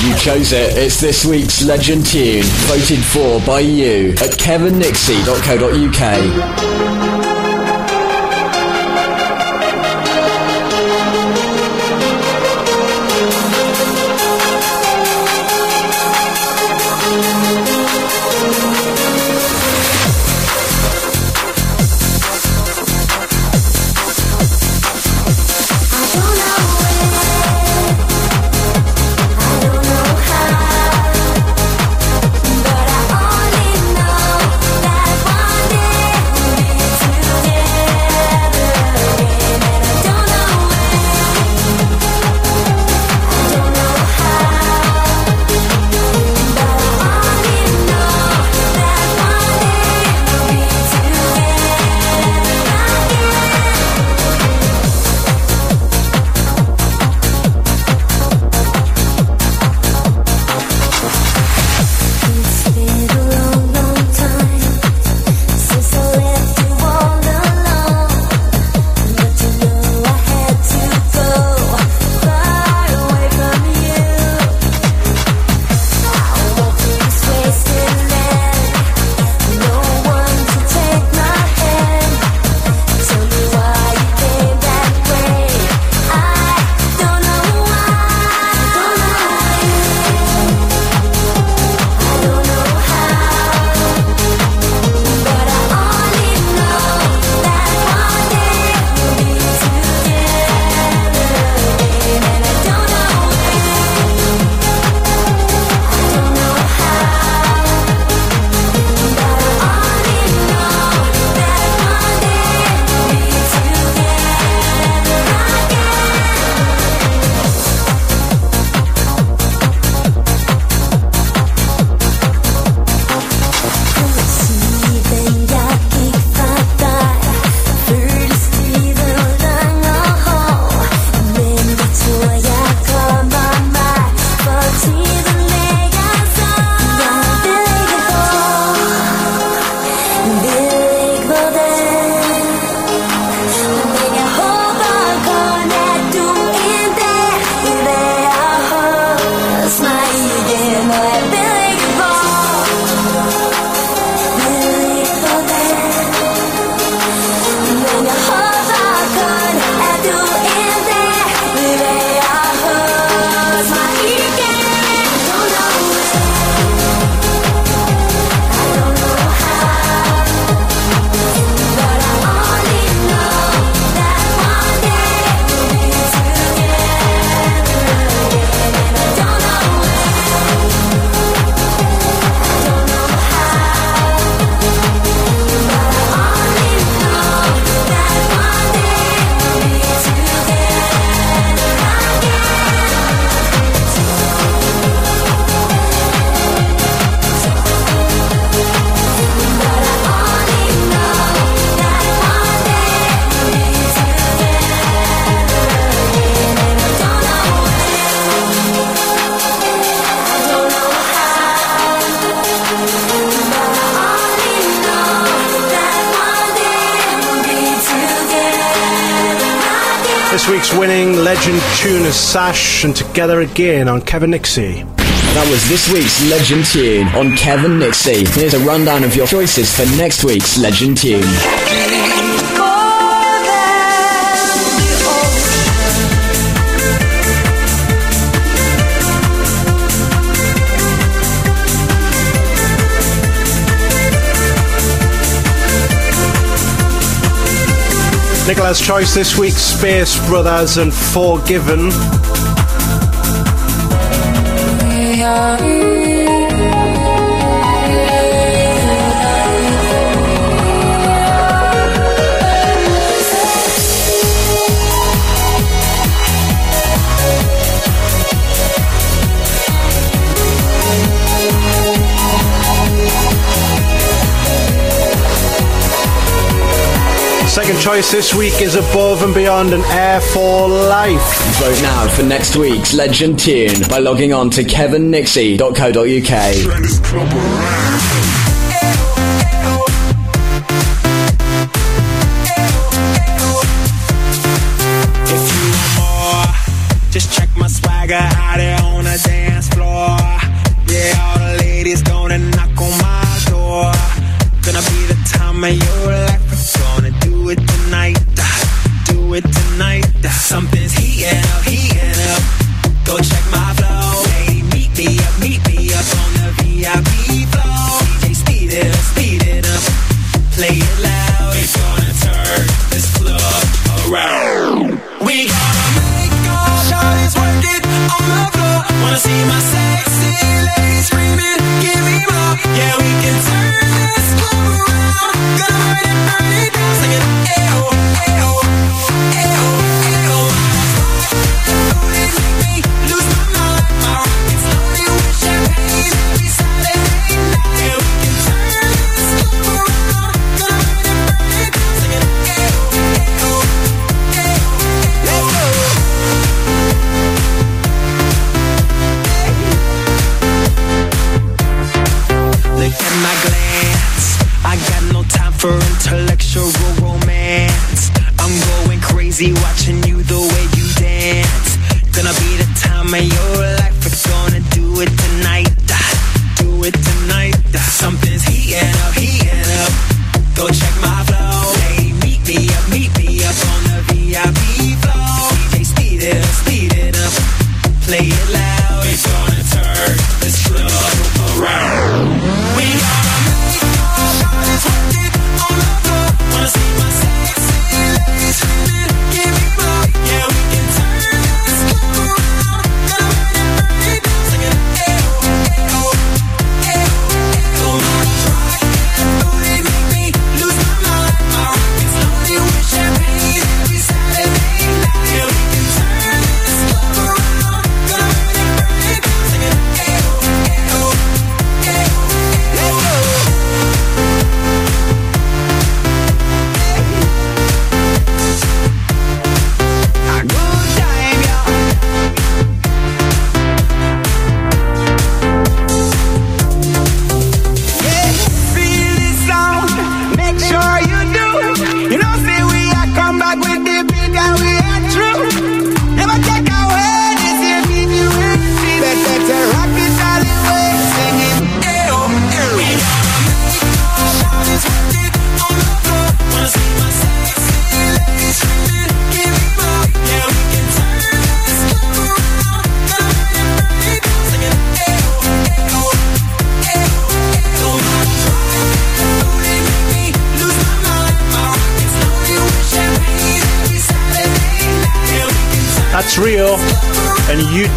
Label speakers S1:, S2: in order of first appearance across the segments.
S1: You chose it. It's this week's Legend Tune, voted for by you at kevinnixie.co.uk.
S2: Sash and Together Again on Kevin Nixie.
S1: That was this week's Legend tune on Kevin Nixie. Here's a rundown of your choices for next week's Legend tune.
S2: Nicola's choice this week Space Brothers and Forgiven. Second choice this week is Above and Beyond an Air for Life.
S1: Vote now for next week's Legend Tune by logging on to kevinnixie.co.uk.
S3: Just check my swag got out there on the dance floor. Yeah, all the ladies gonna knock on my door. Gonna be the time of your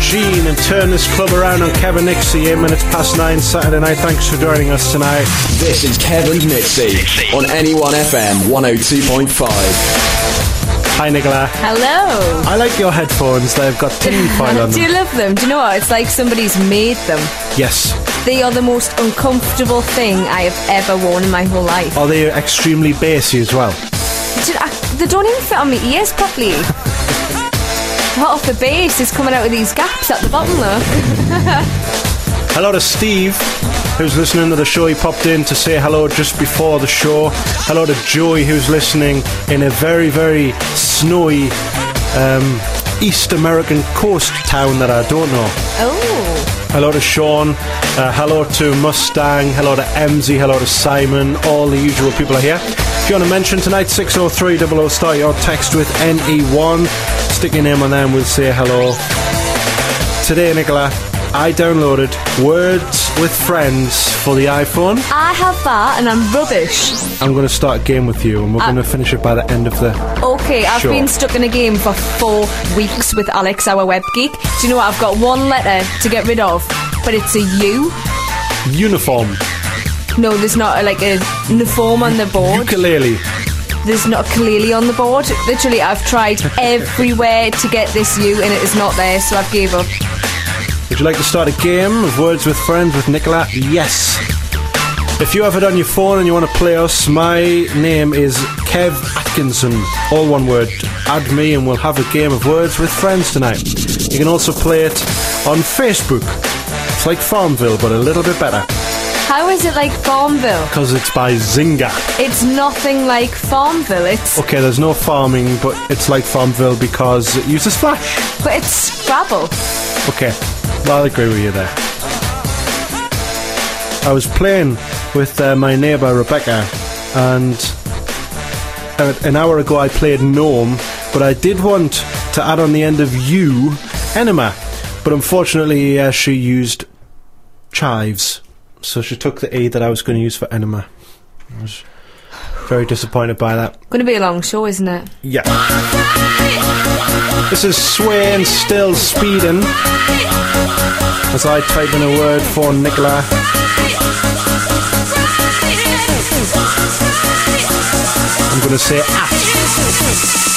S3: and
S2: Eugene and turn this club around on Kevin Nixie, 8 minutes past 9 Saturday night. Thanks for joining us tonight.
S4: This is Kevin Nixie on NE1 FM 102.5.
S2: Hi, Nicola.
S5: Hello.
S2: I like your headphones. They've got tinfoil on
S5: Do you love them? Do you know what? It's like somebody's made them.
S2: Yes.
S5: They are the most uncomfortable thing I have ever worn in my whole life.
S2: Are they extremely bassy as well?
S5: Do I- uh, they don't even fit on my ears properly. Part of the bass is coming out of these gaps at the bottom, though.
S2: Hello to Steve, who's listening to the show. He popped in to say hello just before the show. Hello to Joey, who's listening in a very, very snowy um, East American coast town that I don't know.
S5: Oh.
S2: Hello to Sean. Uh, hello to Mustang. Hello to MZ. Hello to Simon. All the usual people are here. You want to mention tonight, 603 00 start your text with NE1. Stick your name on there and we'll say hello. Today, Nicola, I downloaded Words with Friends for the iPhone.
S5: I have that and I'm rubbish.
S2: I'm going to start a game with you and we're going to finish it by the end of the.
S5: Okay, I've been stuck in a game for four weeks with Alex, our web geek. Do you know what? I've got one letter to get rid of, but it's a U.
S2: Uniform.
S5: No, there's not a, like a uniform on the board.
S2: Ukulele.
S5: There's not a ukulele on the board. Literally, I've tried everywhere to get this U and it is not there, so I've gave up.
S2: Would you like to start a game of Words with Friends with Nicola? Yes. If you have it on your phone and you want to play us, my name is Kev Atkinson. All one word. Add me and we'll have a game of Words with Friends tonight. You can also play it on Facebook. It's like Farmville, but a little bit better
S5: how is it like Farmville?
S2: Because it's by Zynga.
S5: It's nothing like Farmville. It's
S2: Okay, there's no farming, but it's like Farmville because it uses Flash.
S5: but it's Scrabble.
S2: Okay, well I'll agree with you there. I was playing with uh, my neighbour Rebecca, and uh, an hour ago I played Gnome, but I did want to add on the end of you, Enema, but unfortunately uh, she used chives. So she took the E that I was going to use for enema. I was very disappointed by that.
S5: Going to be a long show, isn't it?
S2: Yeah. This is Swain still speeding as I type in a word for Nicola. I'm going to say at.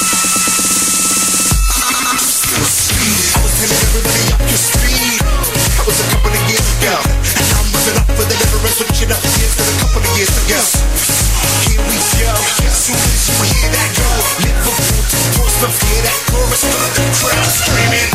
S6: it up years to a couple of years ago. Here we go. Soon as you hear that go, Liverpool to Portsmouth, hear that chorus, the crowd screaming.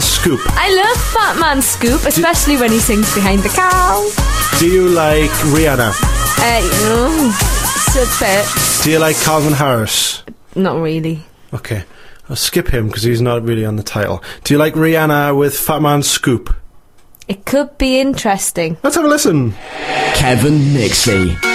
S2: Scoop.
S5: I love Fatman Scoop, especially when he sings Behind the Cow.
S2: Do you like Rihanna?
S5: Uh, oh, a.
S2: Do you like Calvin Harris?
S5: Not really.
S2: Okay. I'll skip him because he's not really on the title. Do you like Rihanna with Fatman Scoop?
S5: It could be interesting.
S2: Let's have a listen.
S1: Kevin
S6: Nixley.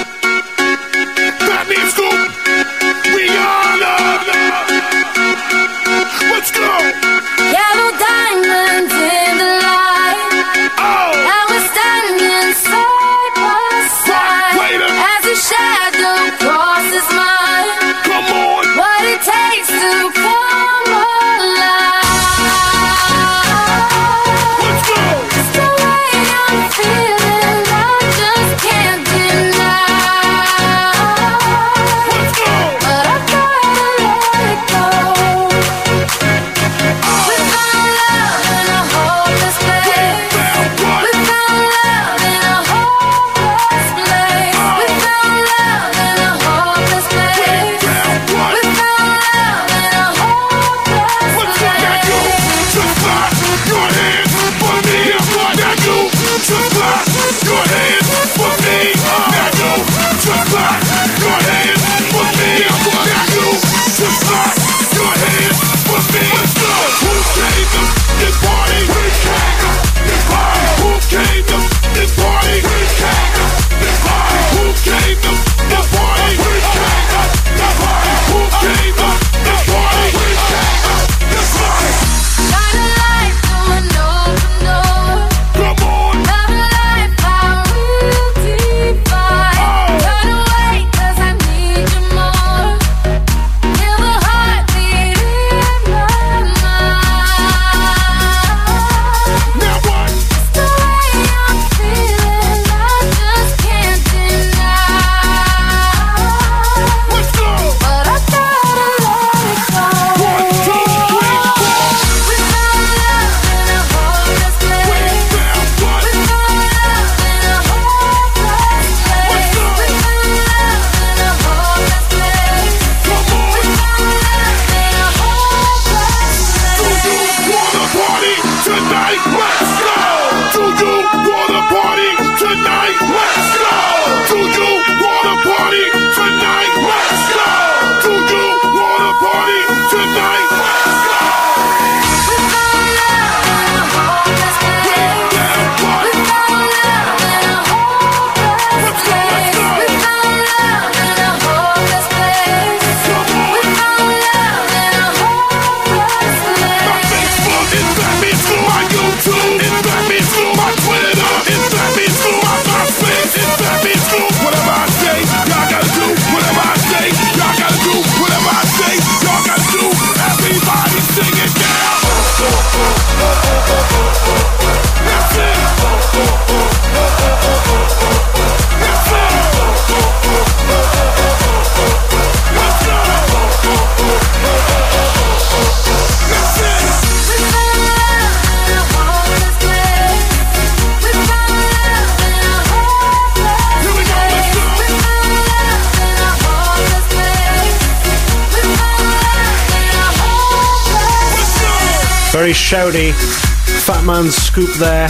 S6: Scoop
S7: there.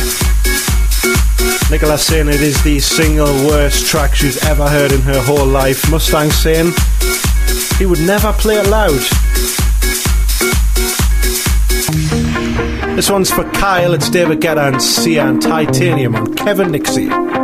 S7: Nicola saying it is the single worst track she's ever heard in her whole life. Mustang saying he would never play it loud. This one's for Kyle, it's David Guetta and Sia and Titanium on Kevin Nixie.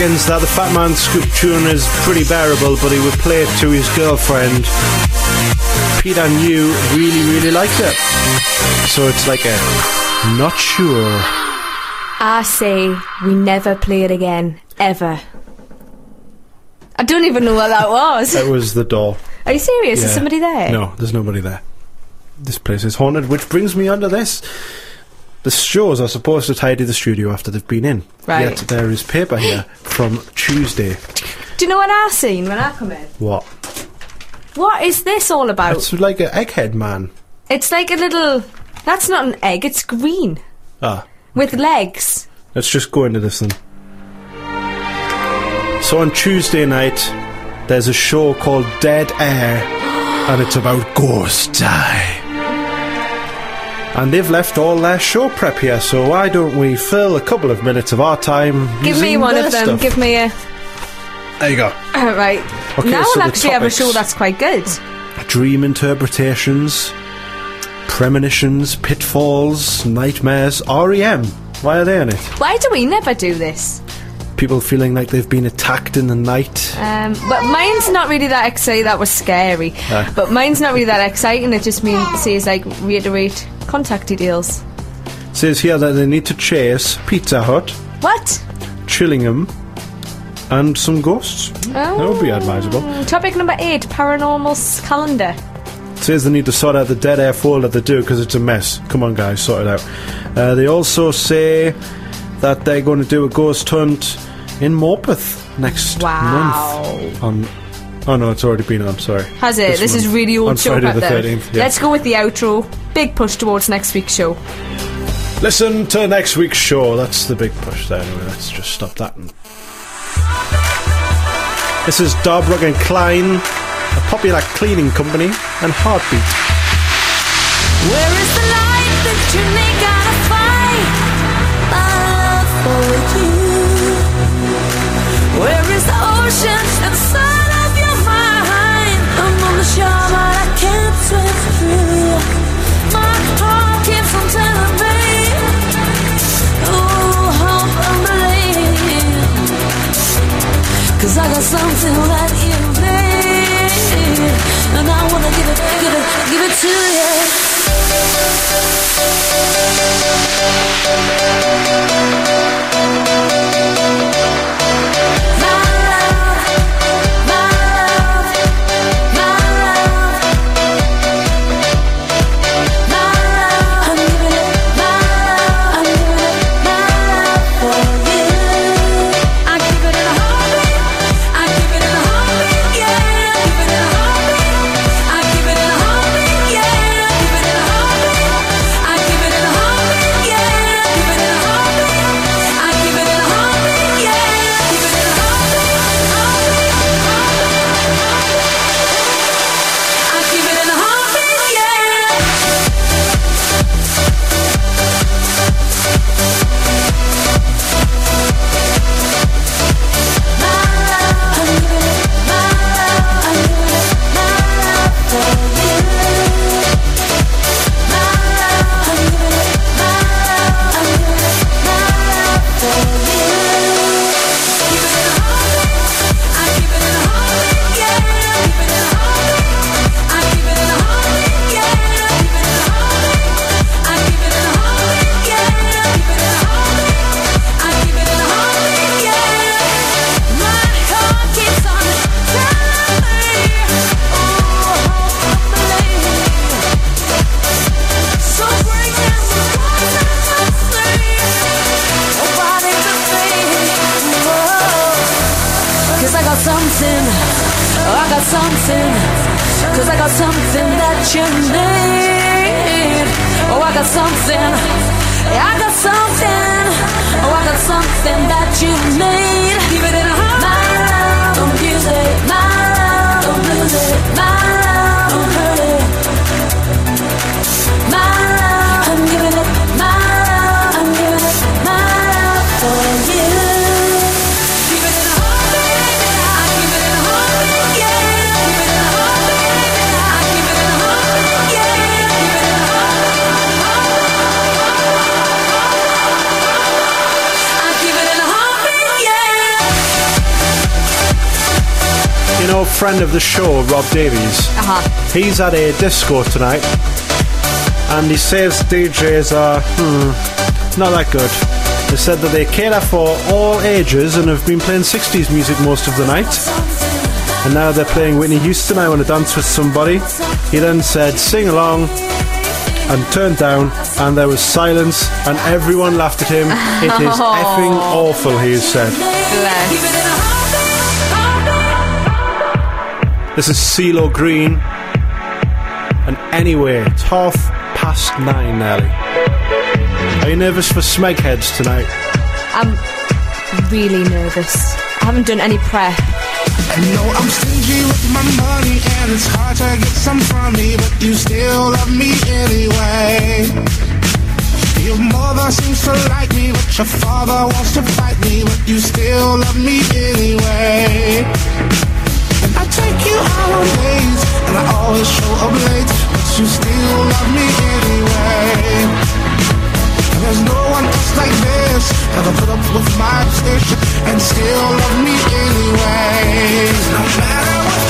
S7: Reckons that the Fatman Scoop tune is pretty bearable, but he would play it to his girlfriend. Peter New really, really liked it. So it's like a not sure.
S5: I say we never play it again. Ever. I don't even know what that was.
S7: It was the door.
S5: Are you serious? Is somebody there?
S7: No, there's nobody there. This place is haunted, which brings me onto this. The shows are supposed to tidy the studio after they've been in.
S5: Right.
S7: Yet there is paper here from Tuesday.
S5: Do you know what I seen when I come in?
S7: What?
S5: What is this all about?
S7: It's like an egghead man.
S5: It's like a little. That's not an egg. It's green
S7: Ah,
S5: with legs.
S7: let's just go into this then. So on Tuesday night, there's a show called Dead Air, and it's about ghosts. Aye. And they've left all their show prep here, so why don't we fill a couple of minutes of our time?
S5: Give me one of them.
S7: stuff?
S5: Give me a.
S7: There you go.
S5: All right.
S7: Okay,
S5: now
S7: so
S5: we'll
S7: the
S5: actually have a show that's quite good.
S8: dream interpretations, premonitions, pitfalls, nightmares. REM. Why are they in it?
S5: Why do we never do this?
S8: People feeling like they've been attacked in the night.
S5: Um, but mine's not really that exciting. That was scary.
S8: Ah.
S5: But mine's not really that exciting. It just means says like reiterate contact details.
S8: says here that they need to chase Pizza Hut,
S5: What?
S8: Chillingham, and some ghosts. That would be advisable.
S5: Topic number eight: paranormal s- calendar.
S8: says they need to sort out the dead air folder they do because it's a mess. Come on, guys, sort it out. Uh, they also say that they're going to do a ghost hunt in Morpeth next
S5: Wow.
S8: month. On, oh no, it's already been on. Sorry.
S5: Has it? This, is really old
S8: on
S5: show
S8: Friday the
S5: there.
S8: 13th. Yeah.
S5: Let's go with the outro. Big push towards next week's show.
S8: Listen to next week's show. That's the big push there. Anyway, let's just stop that. And... This is Darbrug and Klein, a popular cleaning company, and Heartbeat.
S2: Where is the light something that you need. And I wanna give it, give it, give it to
S8: you. Friend of the show, Rob Davies.
S5: Uh huh.
S8: He's at a disco tonight, and he says DJs are hmm, not that good. They said that they cater for all ages and have been playing 60s music most of the night. And now they're playing Whitney Houston. I want to dance with somebody. He then said, "Sing along," and turned down, and there was silence, and everyone laughed at him. It is effing awful, he has said.
S2: Give
S8: This is CeeLo Green. And anyway, it's half past nine nearly. Are you nervous for Smegheads tonight?
S5: I'm really nervous. I haven't done any prep.
S9: I know I'm stingy with my money and it's hard to get some from me, but you still love me anyway. Your mother seems to like me, but your father wants to fight me, but you still love me anyway. I take you out on dates, and I always show up late, but you still love me anyway. And there's no one else like this that'll put up with my position and still love me anyway. No matter what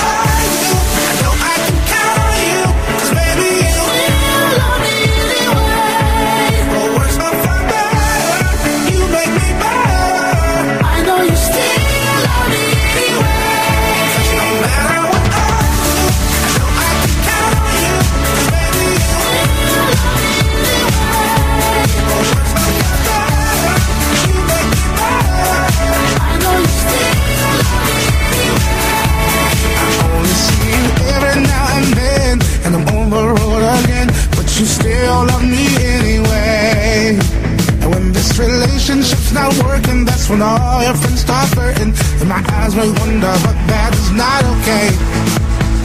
S9: when all your friends start flirting, and my eyes may wonder, but that is not okay.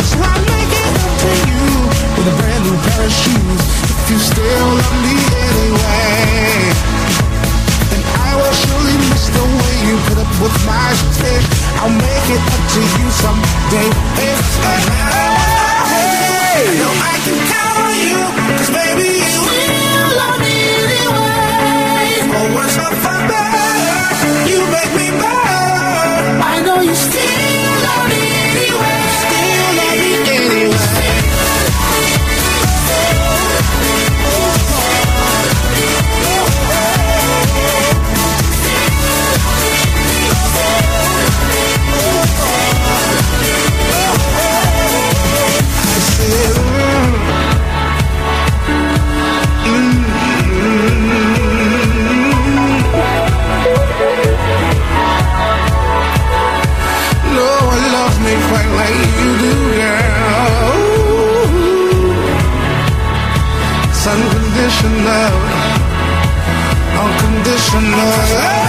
S9: So I make it up to you with a brand new pair of shoes, if you still love me anyway. And I will surely miss the way you put up with my shit. I'll make it up to you someday. If I I know I can count on you. Cause baby, you love unconditional, unconditional.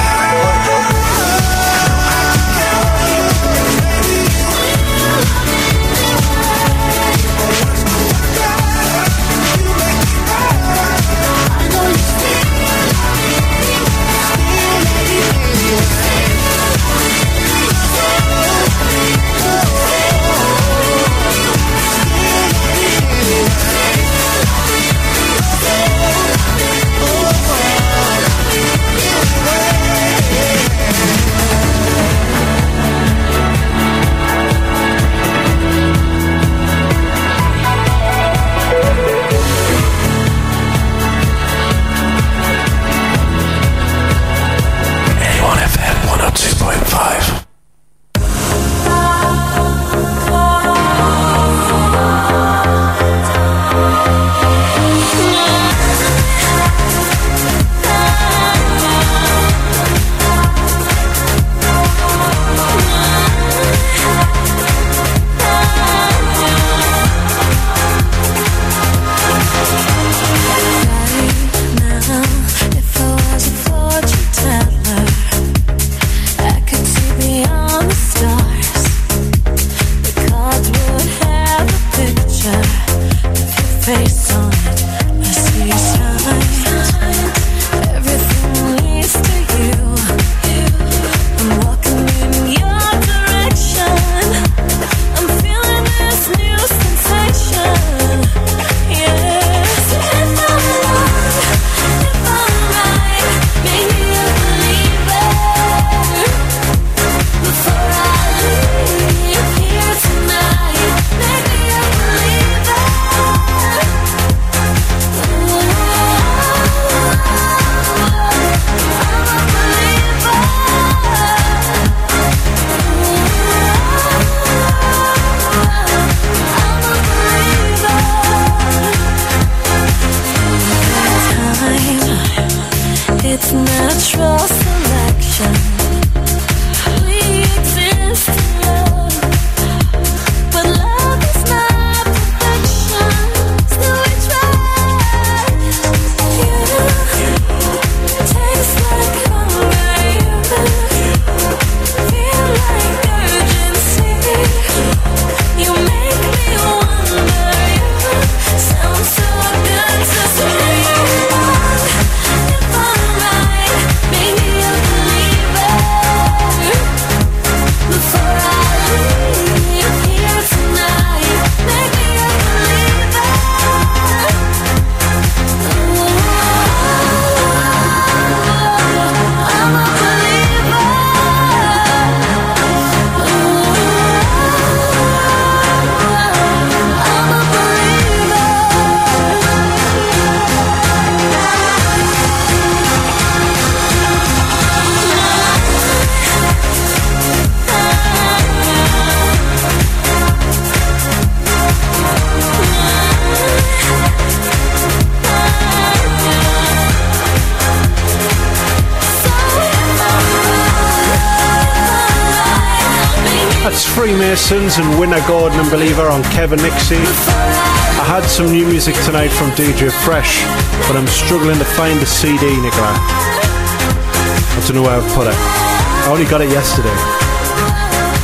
S2: Freemasons and Wynter Gordon and Believer on Kevin Nixie. I had some new music tonight from DJ Fresh, but I'm struggling to find the CD, Nicola. I don't know where I've put it. I only got it yesterday.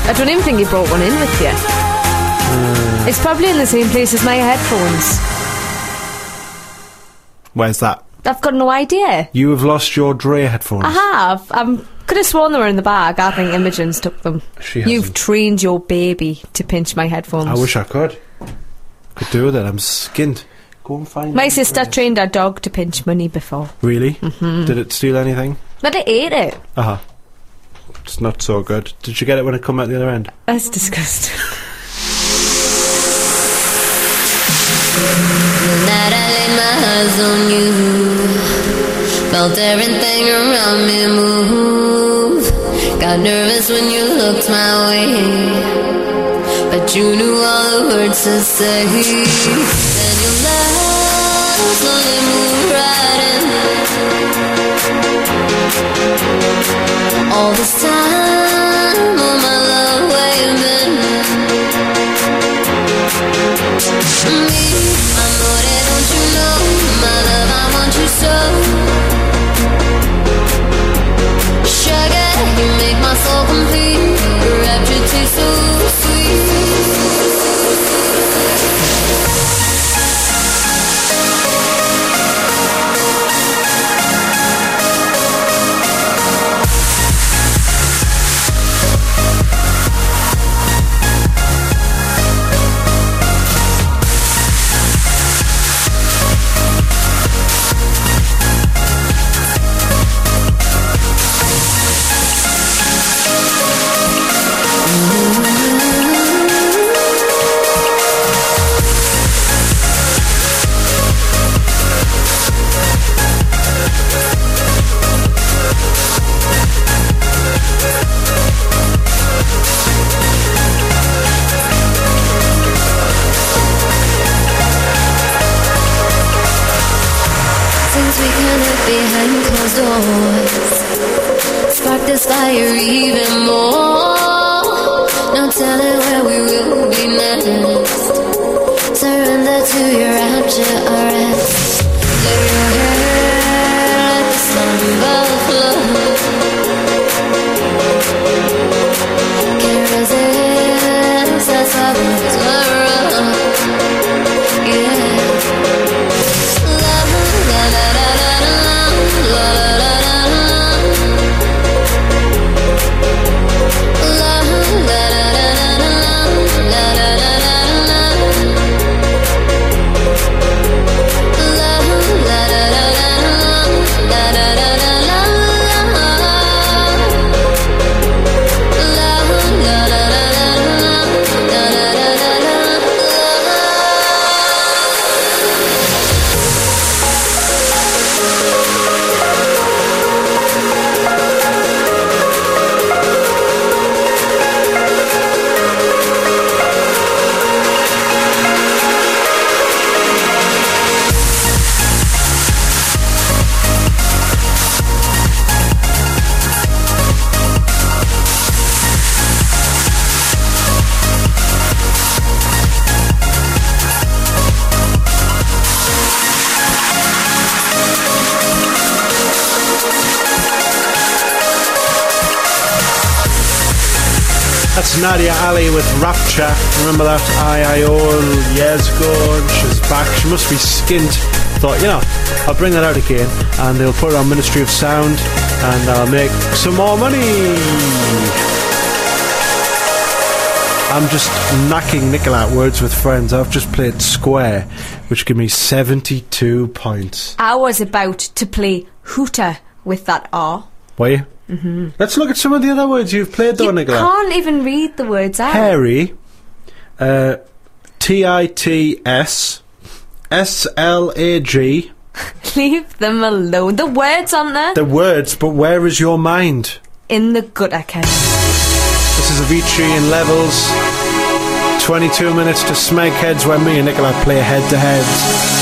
S5: I don't even think you brought one in with you.
S2: Uh.
S5: It's probably in the same place as my headphones.
S2: Where's that?
S5: I've got no idea.
S2: You have lost your Dre headphones.
S5: I have. I could have sworn they were in the bag. I think Imogen's took them.
S2: She
S5: You've
S2: hasn't.
S5: trained your baby to pinch my headphones.
S2: I wish I could. Could do with it. I'm skinned. Go and find
S5: my
S2: it.
S5: sister trained her dog to pinch money before.
S2: Really? Did it steal anything?
S5: But I ate it.
S2: Uh huh. It's not so good. Did you get it when it come out the other end?
S5: That's disgusting.
S10: Night I laid my eyes on you. Felt everything around me move. Got nervous when you looked my way. But you knew all the words to say. Then your love slowly moved right in. All this time, all my love, been? Me, amore, don't you know my love? I want you so. Sugar, you make
S2: Remember that IIO years ago? and She's back. She must be skint. Thought, you know, I'll bring that out again and they'll put it on Ministry of Sound and I'll make some more money. I'm just knocking Nicola Words with Friends. I've just played Square, which gave me 72 points.
S5: I was about to play Hooter with that R.
S2: Were you? Mm-hmm. Let's look at some of the other words you've played though,
S5: you
S2: Nicola.
S5: can't even read the words out.
S2: Hairy, uh, T I T S, S L A G.
S5: Leave them alone. The words aren't there.
S2: The words, but where is your mind?
S5: In the gutter, Ken.
S2: This is Avicii in levels. 22 minutes to Smeg Heads where me and Nicola play head to head.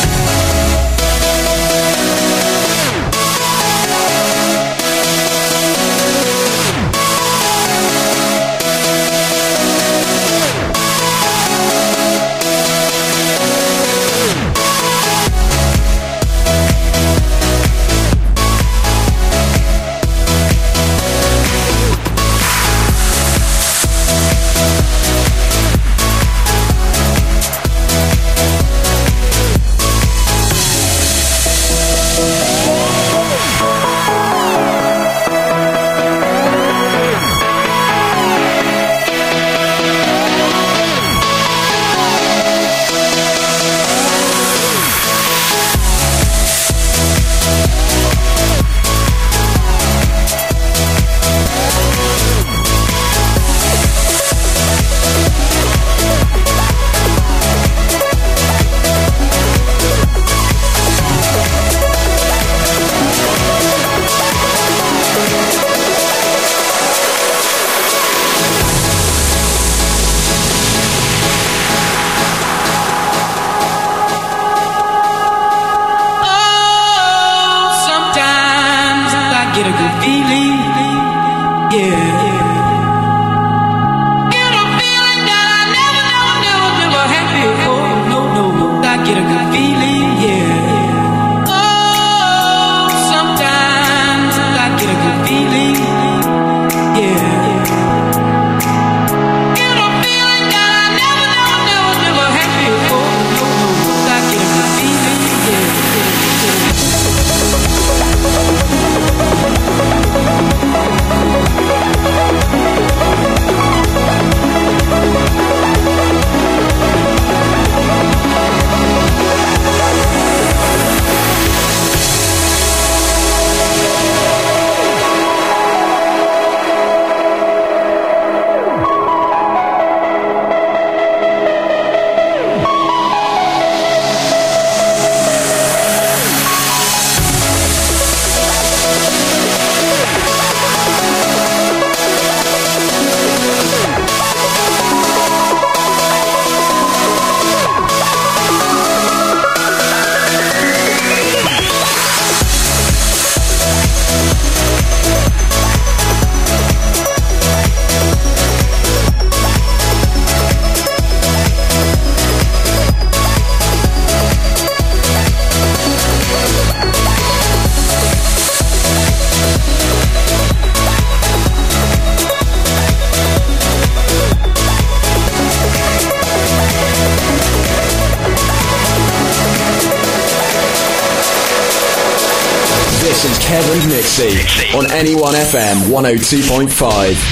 S4: FM 102.5.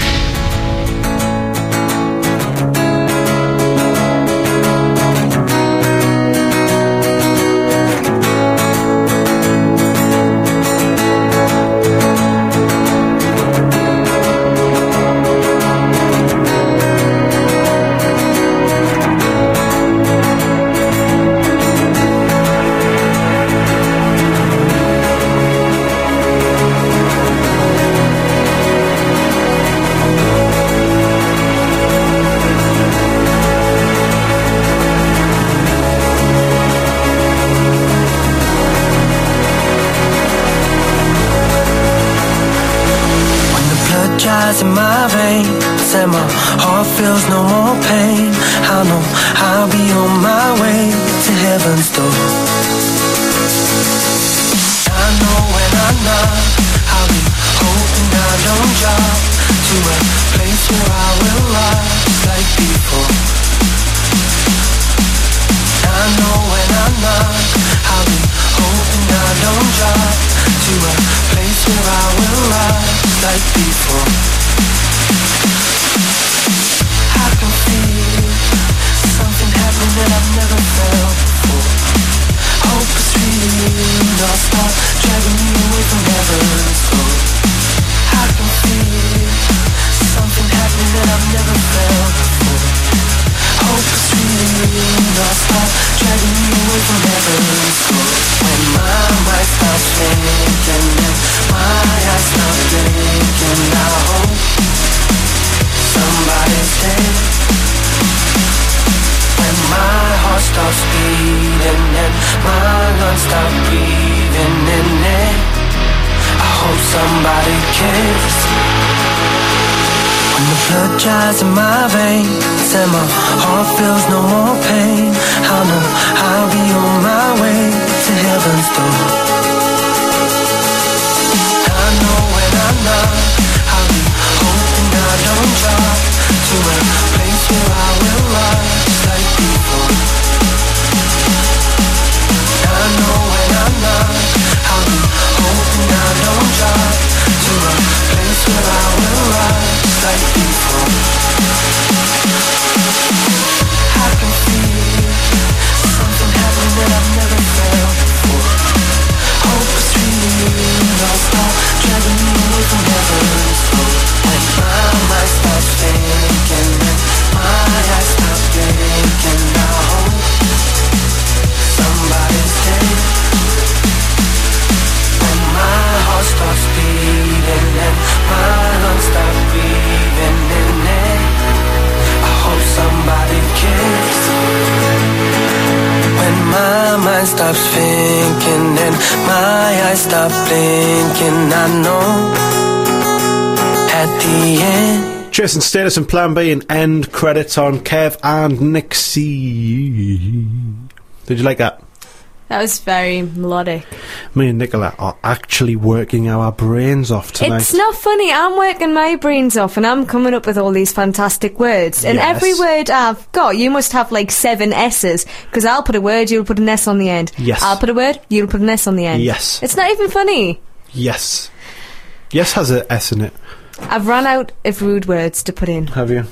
S2: Status and Plan B and end credits on Kev and Nixie. Did you like that?
S5: That was very melodic.
S2: Me and Nicola are actually working our brains off tonight.
S5: It's not funny. I'm working my brains off and I'm coming up with all these fantastic words. And
S2: Yes.
S5: every word I've got, you must have like seven S's. Because I'll put a word, you'll put an S on the end.
S2: Yes.
S5: I'll put a word, you'll put an S on the end.
S2: Yes.
S5: It's not even funny.
S2: Yes. Yes has a S in it.
S5: I've run out of rude words to put in.
S2: Have you?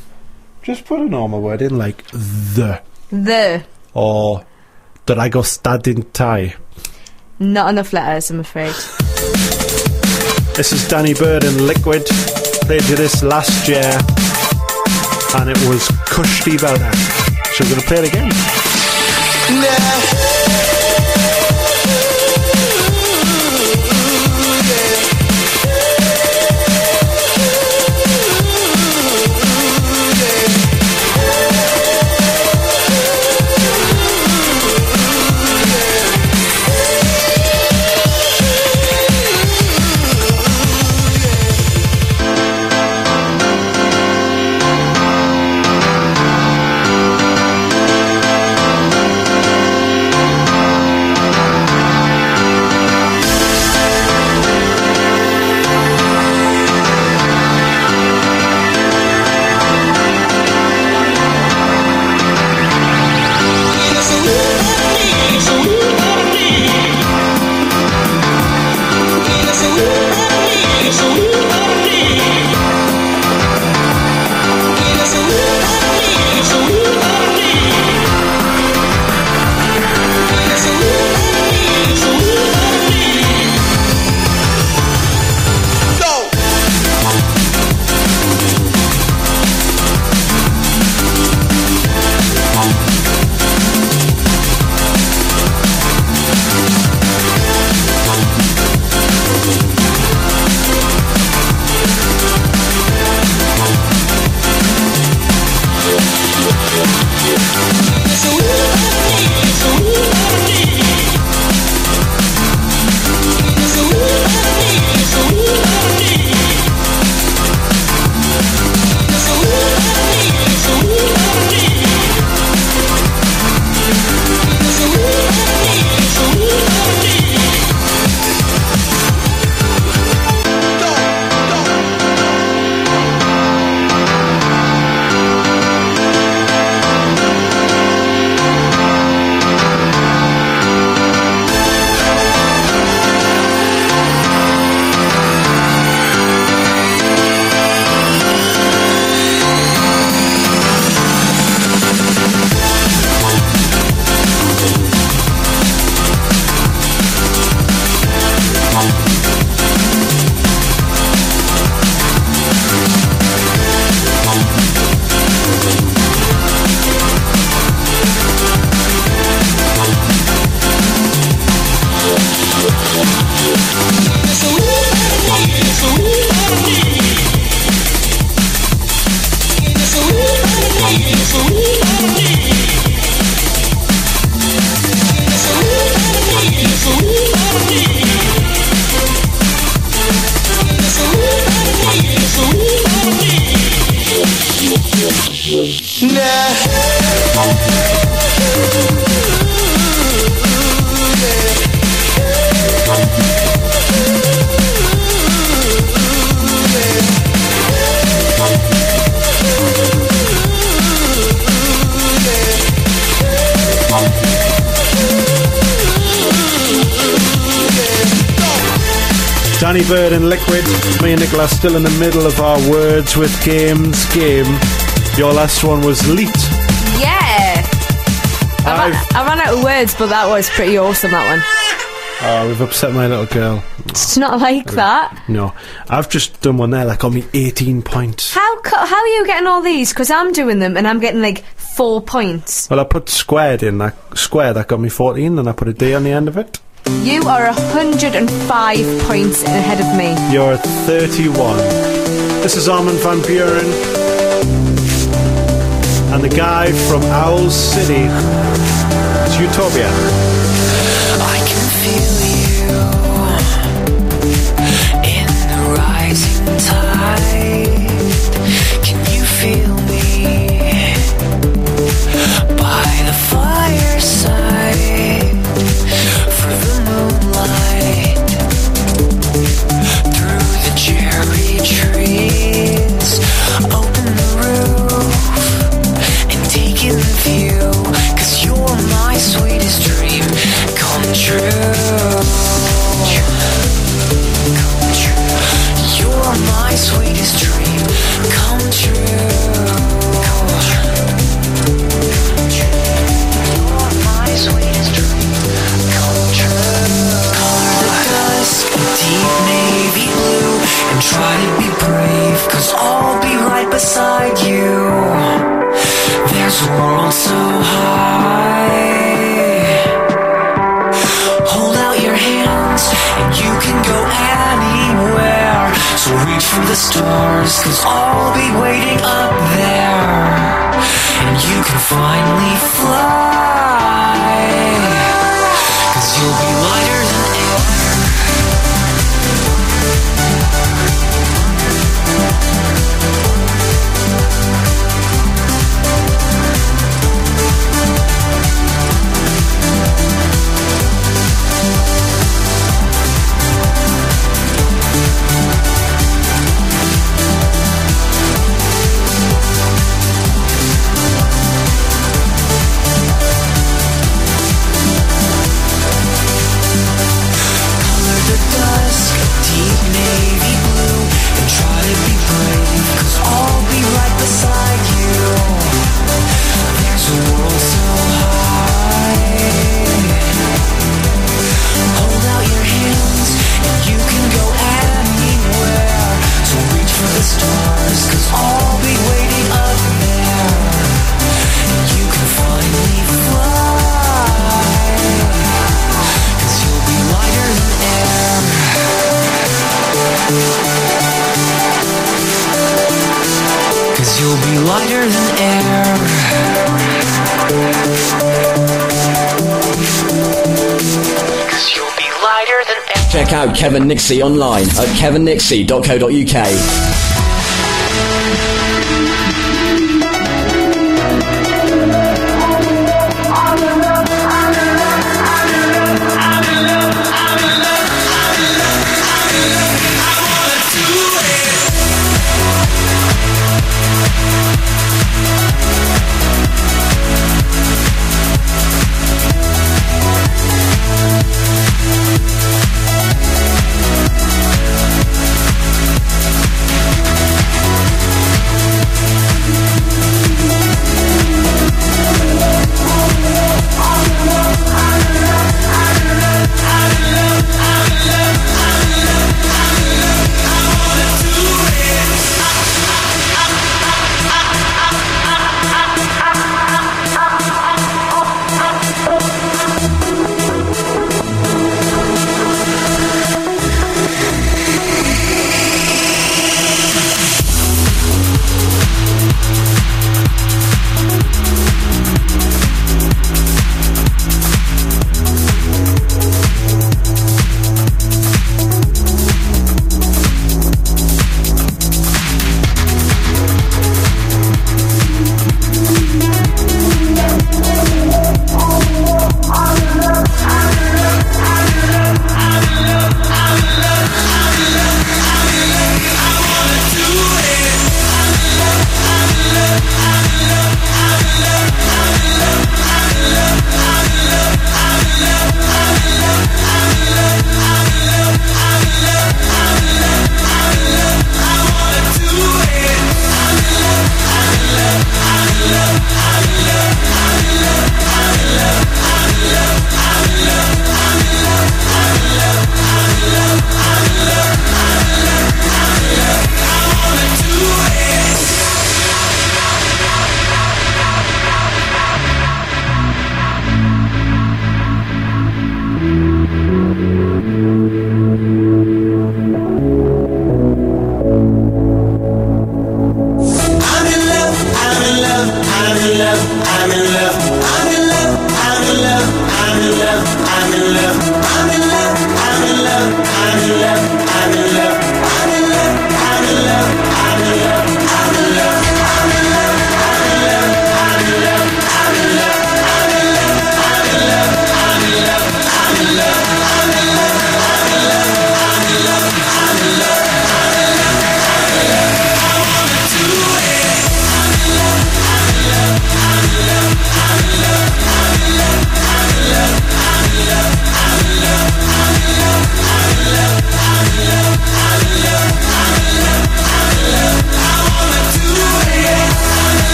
S2: Just put a normal word in, like the
S5: The.
S2: or did I go stadin tie?
S5: Not enough letters, I'm afraid.
S2: This is Danny Byrd and Liquid. They did this last year, and it was Kushti Belda. So we're going to play it again.
S11: I
S2: still in the middle of our Words with Games game. Your last one was Leet.
S5: Yeah. I ran, out of words, but that was pretty awesome, that one.
S2: Oh, we've upset my little girl.
S5: It's not like that.
S2: No, I've just done one there that got me 18 points.
S5: How co- how are you getting all these? Because I'm doing them and I'm getting like four points.
S2: Well, I put squared in that square that got me 14, and I put a D on the end of it.
S5: You are 105 points ahead of me.
S2: You're 31. This is Armin van Buuren. And the guy from Owl City. It's
S12: Youtopia. Stars, cause I'll be waiting up there. And you can finally fly. Be lighter than air. Cause you'll be lighter than air.
S1: Check out Kevin Nixie online at kevinnixie.co.uk.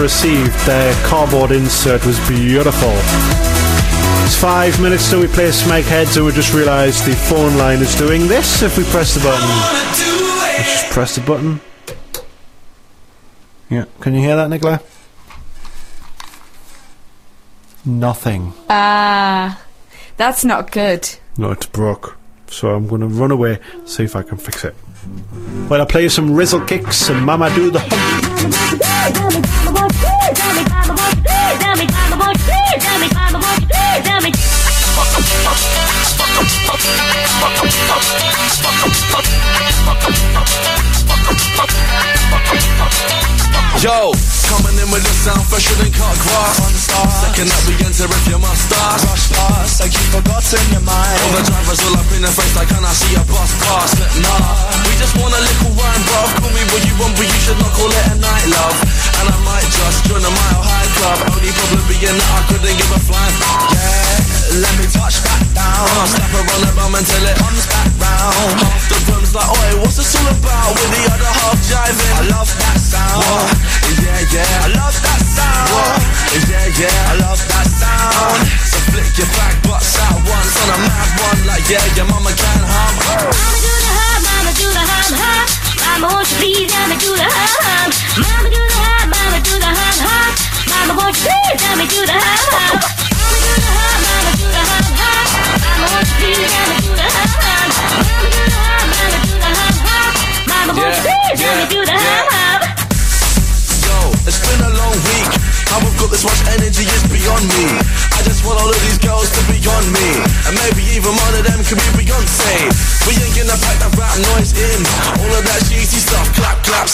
S2: I've received. Their cardboard insert was beautiful. It's five minutes till we play Smeg Heads and we just realised the phone line is doing this if we press the button. Let's just press the button. Yeah, can you hear that, Nicola? Nothing.
S5: Ah, that's not good.
S2: No, it's broke. So I'm going to run away, see if I can fix it. Well, I play you some Rizzle kicks and Mama do the hump.
S13: Yo, coming in with the sound fresher than cut grass. Second that we enter if you must start. Rush past, like you forgotten your mind. All the drivers all up in the face, like can I see a bus pass? But nah, we just want a little wine, bruv. Call me what you want, but you should not call it a night, love. And I might just join a mile high club. Only problem being that I couldn't give a flying. Yeah, let me touch back down. Slap her on the bum until it comes back round. Half the room's like, oi, what's this all about?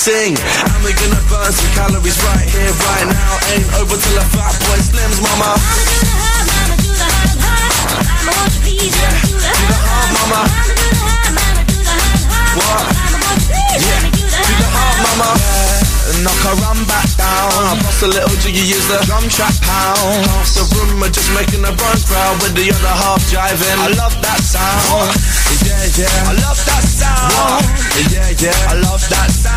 S8: Sing. And we're gonna burn some calories right here, right now. Ain't over till a fat boy slims, mama. Mama, do the half, mama. What? Yeah, do the heart, mama. Knock her run back down. Uh-huh. I bust a little jiggy, use the drum track pound. Uh-huh. Half the room are just making a run crowd with the other half jiving. I love that sound. Yeah, yeah. I love that sound. Yeah, yeah. I love that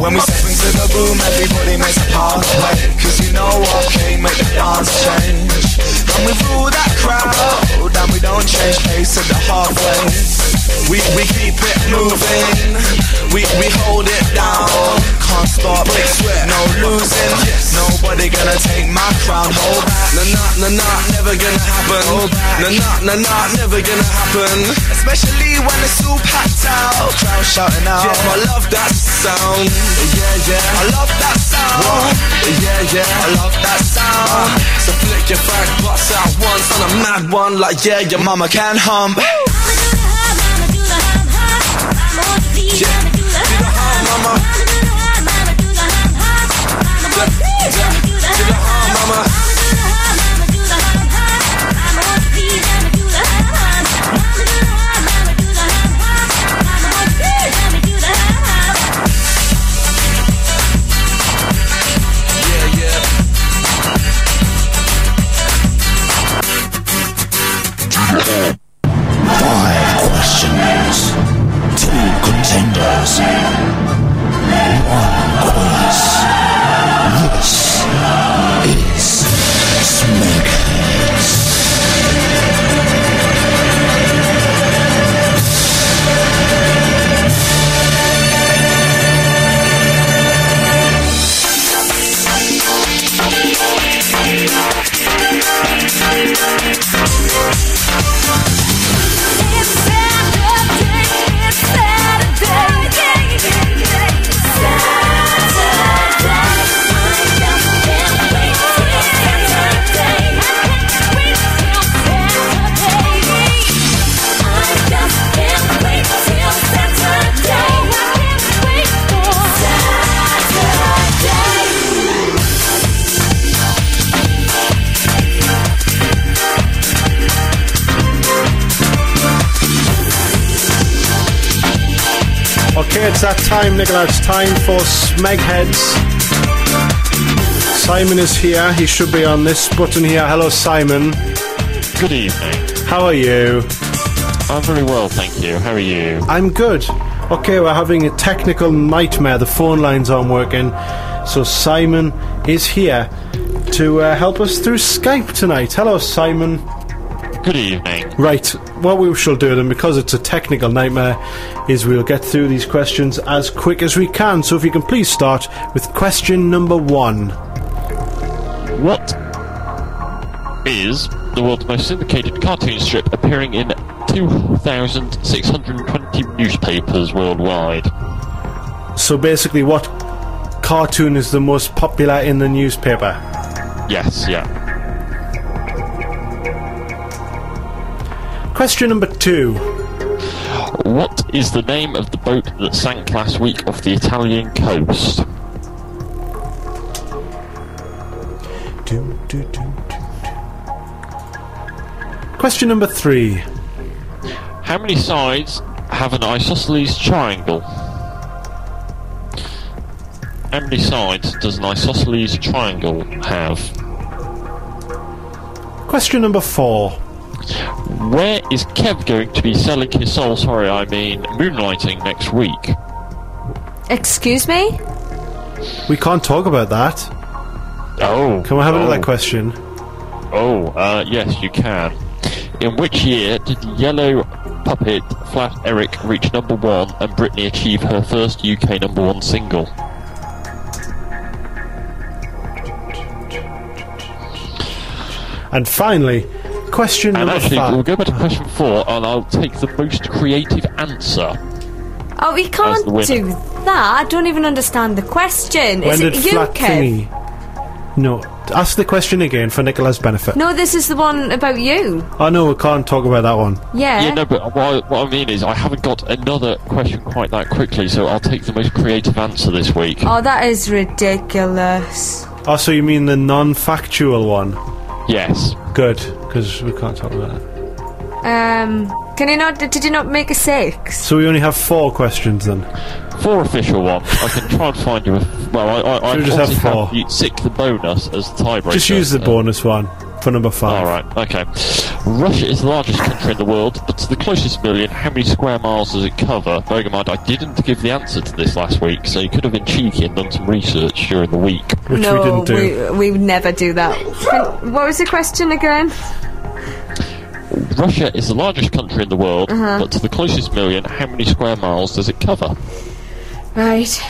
S8: When we step into the room, everybody makes a pathway. Cause you know what came make the dance change. And we rule that crowd, and we don't change pace at the halfway. We, we keep it moving, we, we hold it down. Can't stop, big sweat, no losing. Nobody gonna take my crown, hold back. Nah, nah, nah, nah, never gonna happen. Nah, nah, nah, nah, never gonna happen. Especially when it's all packed out. Crowd shouting out. Yeah, I love that sound. Yeah, yeah. I love that sound. Yeah, yeah. I love that sound. So flick your fag butts out once on a mad one. Like, yeah, your mama can hum. Yeah,
S2: it's that time, Nicola. It's time for Smegheads. Simon is here. He should be on this button here. Hello, Simon.
S14: Good evening.
S2: How are you?
S14: I'm very well, thank you. How are you?
S2: I'm good. Okay, we're having a technical nightmare. The phone lines aren't working. So Simon is here to uh, help us through Skype tonight. Hello, Simon.
S14: Good evening.
S2: Right, what we shall do then, because it's a technical nightmare, is we'll get through these questions as quick as we can. So if you can please start with question number one.
S14: What is the world's most syndicated cartoon strip appearing in 2,620 newspapers worldwide?
S2: So basically, what cartoon is the most popular in the newspaper?
S14: Yes, yeah.
S2: Question number two.
S14: What is the name of the boat that sank last week off the Italian coast?
S2: Do, do, do, do, do. Question number three.
S14: How many sides have an isosceles triangle? How many sides does an isosceles triangle have?
S2: Question number four.
S14: Where is Kev going to be selling his soul? Sorry, I mean moonlighting next week.
S5: Excuse me?
S2: We can't talk about that.
S14: Oh,
S2: Can we have
S14: oh,
S2: another question?
S14: Oh, uh, yes, you can. In which year did Yellow puppet Flat Eric reach number one and Britney achieve her first UK number one single?
S2: And finally, question
S14: And
S2: number
S14: actually, we'll go back to question four, and I'll take the most creative answer.
S5: Oh, we can't do that. I don't even understand the question.
S2: When
S5: Is
S2: did
S5: it you,
S2: Flat
S5: Kev?
S2: Thingy? No, ask the question again for Nicola's benefit.
S5: No, this is the one about you.
S2: Oh no, we can't talk about that one.
S5: Yeah.
S14: Yeah, no, but what I, what I mean is, I haven't got another question quite that quickly, so I'll take the most creative answer this week.
S5: Oh, that is ridiculous.
S2: Oh, so you mean the non-factual one?
S14: Yes.
S2: Good, because we can't talk about that.
S5: Um, can you not? Did you not make a six?
S2: So we only have four questions then.
S14: Four official ones. I can try and find you a. Well, I, I, I
S2: Should we just have
S14: obviously
S2: four?
S14: you sick the bonus as the tiebreaker.
S2: Just use the
S14: Uh,
S2: bonus one for number five.
S14: Alright, okay. Russia is the largest country in the world, but to the closest million, how many square miles does it cover? Bearing in mind, I didn't give the answer to this last week, so you could have been cheeky and done some research during the week.
S2: Which
S5: no,
S2: we didn't do.
S5: We, we would never do that. What was the question again?
S14: Russia is the largest country in the world,
S5: Uh-huh.
S14: but to the closest million, how many square miles does it cover?
S5: Right.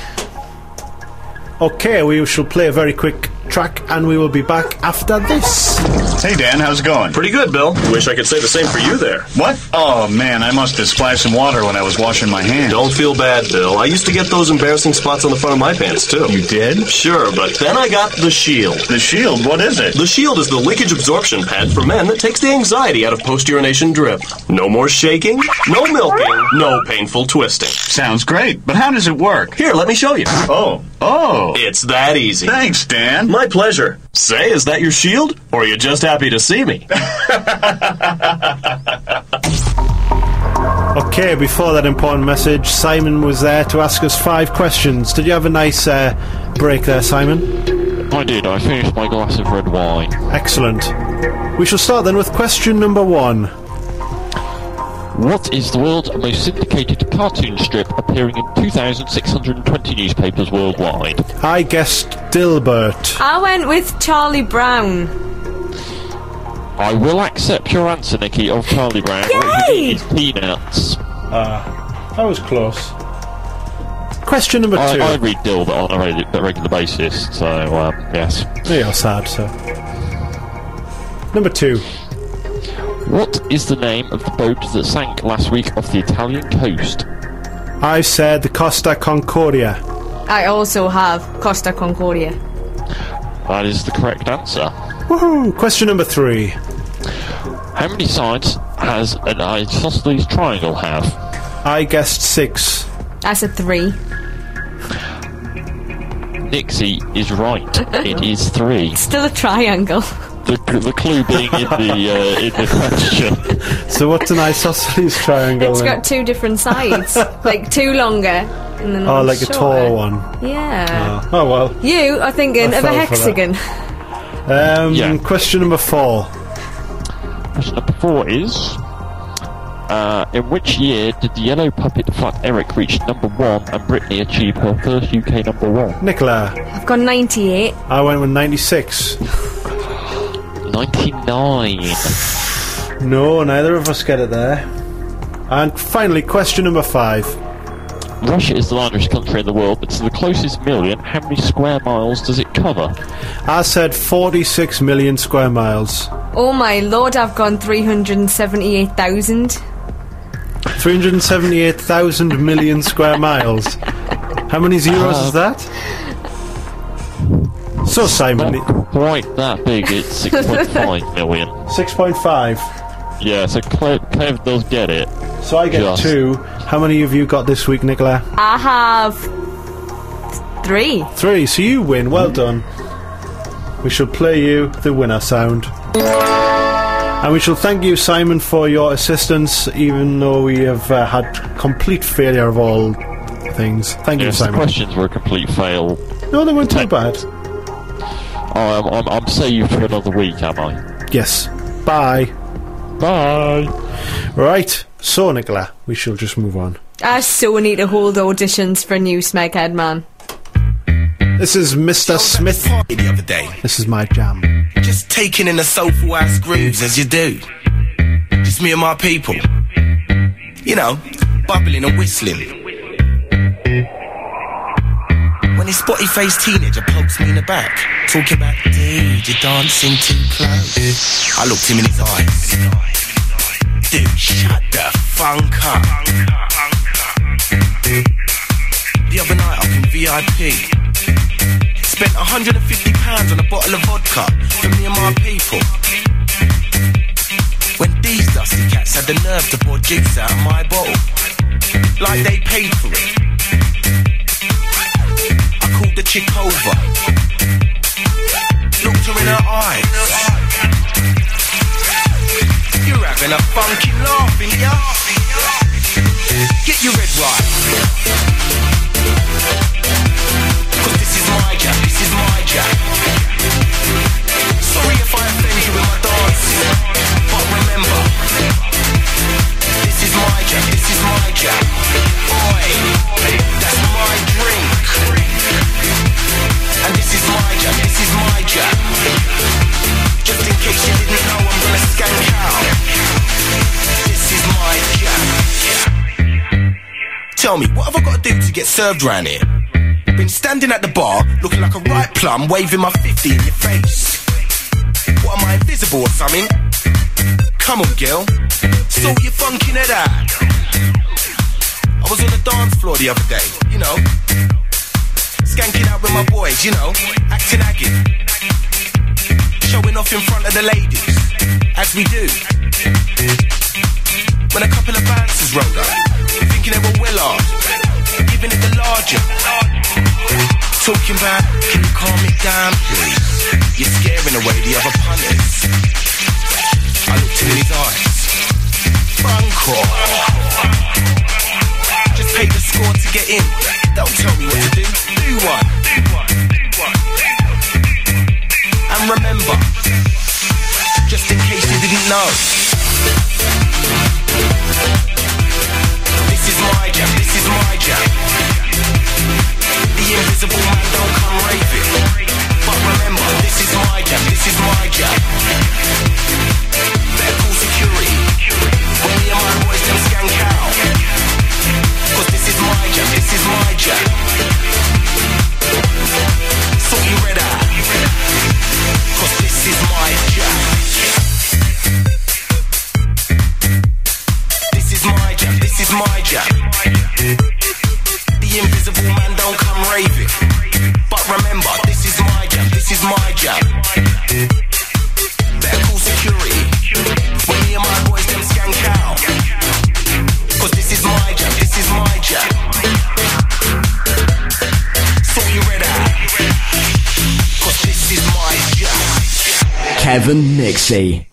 S2: Okay, we shall play a very quick track and we will be back after this.
S15: Hey Dan, how's it going?
S16: Pretty good, Bill. Wish I could say the same for you there.
S15: What? Oh man, I must have splashed some water when I was washing my hands.
S16: Don't feel bad, Bill. I used to get those embarrassing spots on the front of my pants, too.
S15: You did?
S16: Sure, but then I got the Shield.
S15: The shield, what is it?
S16: The Shield is the leakage absorption pad for men that takes the anxiety out of post urination drip. No more shaking, no milking, no painful twisting.
S15: Sounds great, but how does it work?
S16: Here, let me show you.
S15: Oh, oh.
S16: It's that easy.
S15: Thanks, Dan.
S16: My pleasure. Say, is that your shield? Or are you just happy to see me?
S2: Okay, before that important message, Simon was there to ask us five questions. Did you have a nice uh, break there, Simon?
S14: I did, I finished my glass of red wine.
S2: Excellent. We shall start then with question number one.
S14: What is the world's most syndicated cartoon strip appearing in 2,620 newspapers worldwide?
S2: I guessed Dilbert.
S5: I went with Charlie Brown.
S14: I will accept your answer, Nikki, of Charlie Brown. What you mean is peanuts.
S2: That was close. Question number two.
S14: I, I read Dilbert on a regular basis, so um, yes.
S2: You're sad, sir. Number two.
S14: What is the name of the boat that sank last week off the Italian coast?
S2: I said the Costa Concordia.
S5: I also have Costa Concordia.
S14: That is the correct answer.
S2: Woohoo! Question number three.
S14: How many sides has an isosceles triangle have?
S2: I guessed six.
S5: I said three.
S14: Nixie is right. it is three.
S5: Still a triangle.
S14: The, the clue being in the uh, in the question.
S2: So what's an isosceles triangle?
S5: It's
S2: then?
S5: got two different sides, like two longer and then
S2: oh,
S5: one
S2: like a
S5: shorter.
S2: tall one.
S5: Yeah.
S2: Oh well.
S5: You are thinking
S2: I
S5: of a
S2: fell for that.
S5: hexagon.
S2: Um,
S14: Yeah.
S2: Question number four.
S14: Question number four is. Uh, in which year did the yellow puppet Flat Eric reach number one and Britney achieve her first UK number one?
S2: Nicola.
S5: I've got 98.
S2: I went with 96.
S14: 99.
S2: No, neither of us get it there. And finally, question number five.
S14: Russia is the largest country in the world, but to the closest million, how many square miles does it cover?
S2: I said 46 million square miles.
S5: Oh my lord, I've gone 378,000.
S2: 378,000 million square miles. How many zeros is that? So, Simon,
S14: Not quite that big, it's 6.5 million.
S2: 6.5.
S14: Yeah, so Clev, Clev does get it.
S2: So I get
S14: Just.
S2: two. How many have you got this week, Nicola?
S5: I have three.
S2: Three. So you win. Well done. We shall play you the winner sound. And we shall thank you, Simon, for your assistance, even though we have uh, had complete failure of all things. Thank you,
S14: Yes, the questions were a complete fail.
S2: No, they weren't too bad.
S14: Oh, I'm, I'm, I'm saved for another week, am I?
S2: Yes. Bye.
S14: Bye.
S2: Right. So, Nicola, we shall just move on.
S5: I so need to hold auditions for new Smeghead Man.
S2: This is Mr. Smith.
S13: The other day,
S2: This is my jam.
S13: just taking in the soulful ass grooves as you do. Just me and my people. You know, bubbling and whistling. When his spotty faced teenager pokes me in the back, talking about, dude, you're dancing too close. I looked him in his eyes. Dude, shut the funk up. The other night up in VIP, spent 150 pounds on a bottle of vodka for me and my people. When these dusty cats had the nerve to pour jigs out of my bottle, like they paid for it. Called the chick over, looked her in her eyes. You're having a funky laugh, in ya? Get your head right. Cause this is my jam, this is my jam. Sorry if I offend you with my dancing, but remember, this is my jam, this is my jam. Tell me, what have I got to do to get served round here? Been standing at the bar, looking like a ripe plum, waving my 50 in your face. What am I, invisible or something? Come on, girl. Sort your funky head out. I was on the dance floor the other day, you know. Skanking out with my boys, you know. Acting aggy. Showing off in front of the ladies, as we do. When a couple of bouncers rolled up, thinking they were well off, giving it the larger. Talking about, can you calm it down, please? You're scaring away the other punters. I looked in his eyes. Bunko. Just pay the score to get in. Don't tell me what to do. Do one. And remember, just in case you didn't know. Jam, this is my jam. The invisible man don't come raving. But remember, this is my jam, this is my jam. Better call security. When me and my boys them skank out. Cause this is my jam, this is my jam.
S8: Kevin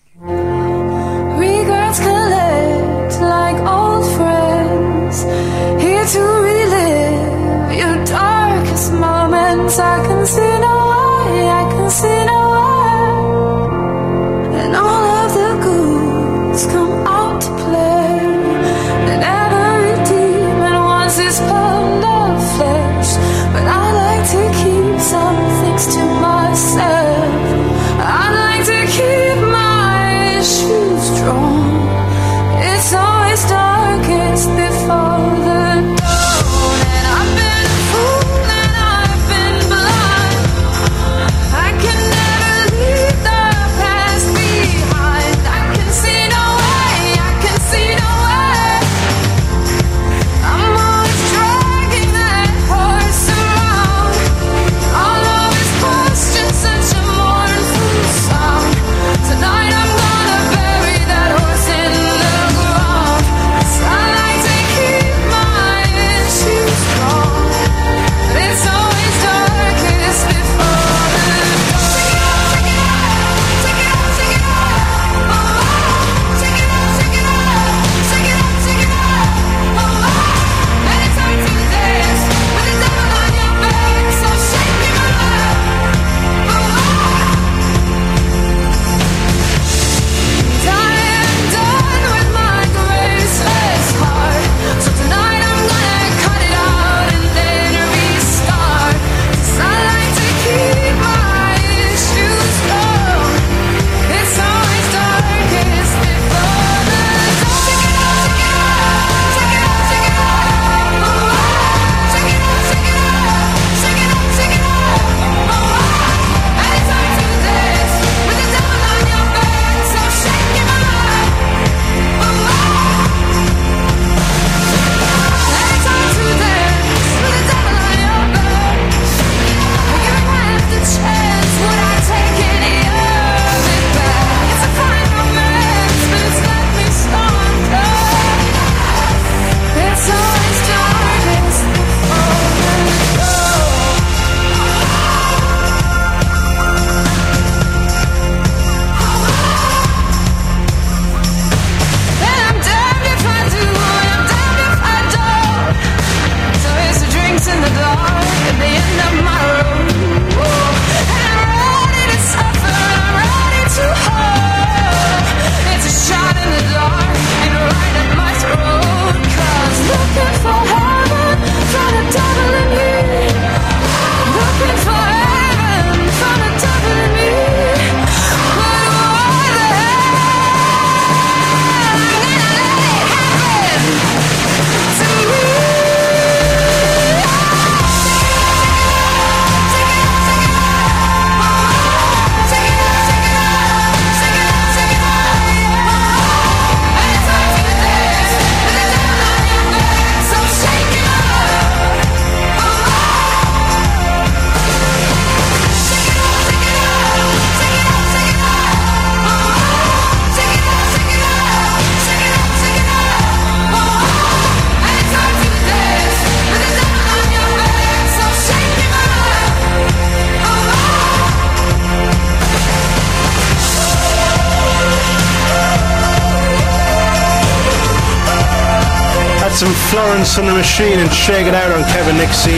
S2: Florence and the Machine and Shake It Out on Kevin Nixon.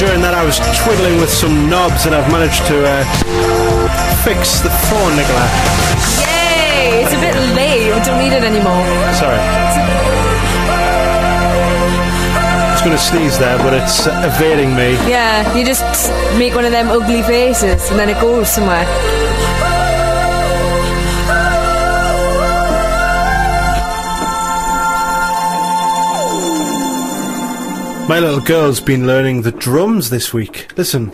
S2: During that, I was twiddling with some knobs and I've managed to uh, fix the phone, Nicola.
S5: Yay! It's a bit late. We don't need it anymore.
S2: Sorry. I was going to sneeze there, but it's uh, evading me.
S5: Yeah, you just make one of them ugly faces and then it goes somewhere.
S2: My little girl's been learning the drums this week. Listen.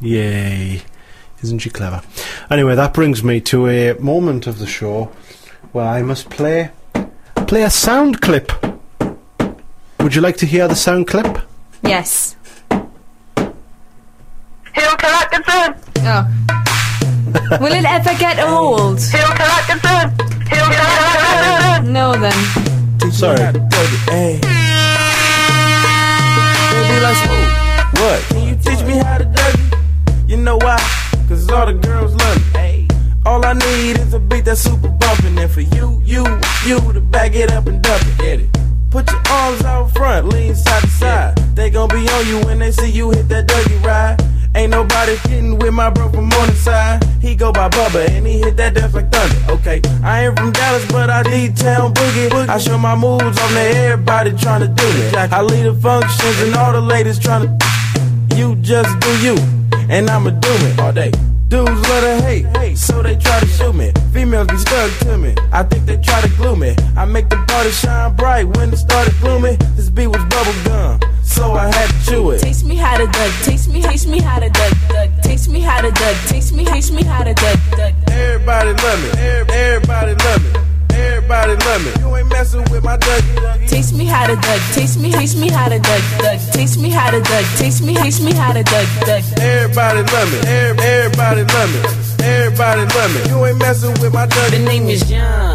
S2: Yay. Isn't she clever? Anyway, that brings me to a moment of the show where I must play play a sound clip. Would you like to hear the sound clip?
S5: Yes.
S17: Hill Atkinson!
S5: Oh. Will it ever get old?
S17: Hill Atkinson! Hill Atkinson!
S5: No, then.
S2: Sorry.
S18: Hey. Baby, like smooth. What? Can you teach me how to Dougie? You know why? Cause all the girls love me. Hey. All I need is a beat that's super bumpin'. And for you, you, you to back it up and dump it. Get it. Put your arms out front, lean side to side. They gon' be on you when they see you hit that Dougie ride. Ain't nobody getting with my bro from Morningside. He go by Bubba and he hit that death like thunder. Okay, I ain't from Dallas, but I need town boogie. I show my moves on there, everybody trying to do me. I lead the functions and all the ladies trying to. You just do you, and I'ma do it all day. Dudes love to hate, so they try to shoot me. Females be stuck to me. I think they try to glue me. I make the party shine bright when it started gloomy. This beat was bubble gum, so I had to chew it.
S19: Taste me how to duck, taste me, taste me how to duck, duck. Taste me how to duck, taste me, taste me how to duck, duck.
S18: Everybody love me, everybody love me. Everybody love me. You ain't messing with my Dougie.
S19: Teach me how to duck, Teach me, taste me how to duck, duck. Taste me how to duck, Teach me, taste me how to duck, duck.
S18: Everybody love me. Everybody love me. Everybody love me. You ain't messing with my Dougie.
S20: The name is John.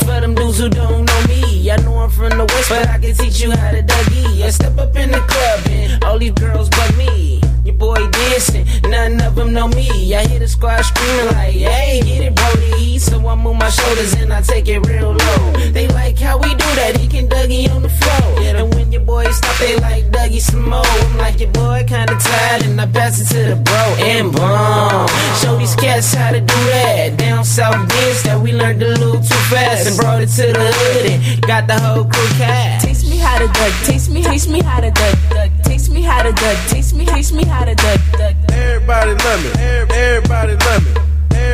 S20: For them dudes who don't know me, I know I'm from the west, but I can teach you how to Dougie. I step up in the club and all these girls bug me. Your boy dancing, none of them know me. I hear the squad screaming like, hey, get it, Brody. So I move my shoulders and I take it real low. They like how we do that, he can Dougie on the floor. And when your boys stop, they like Dougie some more. I'm like, your boy kinda tired, and I pass it to the bro. And boom, show these cats how to do that. Down south dance that we learned a little too fast and brought it to the hood and got the whole crew cast.
S19: Taste me how to duck, teach me, teach me how to duck, duck. Taste me how to duck, teach me, taste me
S18: Everybody love me. Everybody love me.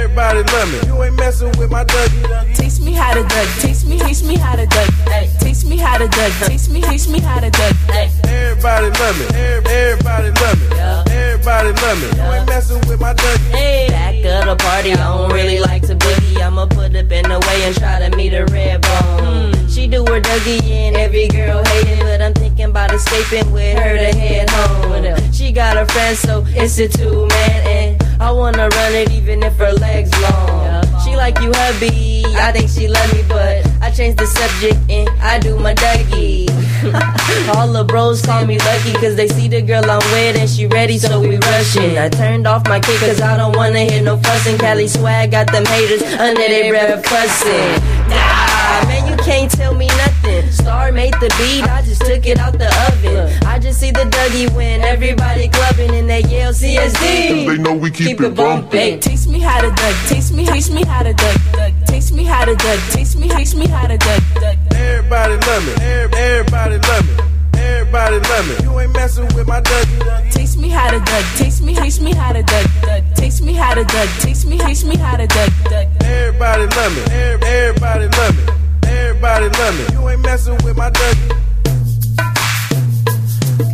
S18: Everybody love me. You ain't messing with my Dougie.
S19: Taste me how to duck, taste me, taste me how to duck, ay. Taste me how to duck, taste me, taste me how to duck, ay.
S18: Everybody love me. Everybody love me. Everybody love me. You ain't messing with my Dougie.
S20: Hey, back of the party, I don't really like to boogie. I'ma put up in the way and try to meet a red bone. Hmm. She do her Dougie and every girl hating, but I'm thinking about escaping with her to head home. She got a friend, so it's a two man, and I wanna run it even if her legs long. She like you, hubby. I think she love me, but I change the subject and I do my Dougie. All the bros call me lucky cause they see the girl I'm with and she ready so we rushing. I turned off my kick cause I don't wanna hear no fussing. Cali swag got them haters under their breath fussing. Nah, man, you can't tell me nothing. Star made the beat, I just took it out the oven. I just see the Dougie when everybody clubbing in they yell CSD.
S21: They know we keep, it
S19: Hey,
S21: bumping.
S19: taste me how to duck, taste me, taste me how to duck, duck. Taste me how to duck, taste me, taste me how to duck, duck.
S18: Everybody love me. Everybody love me. Everybody love me. You ain't messing with my Dougie.
S19: Taste me how to duck, taste me, taste me how to duck, duck. Taste me how to duck, taste me, taste me how to duck, duck.
S18: Everybody love me. Everybody love me. Everybody love me. You ain't messing with my Dougie.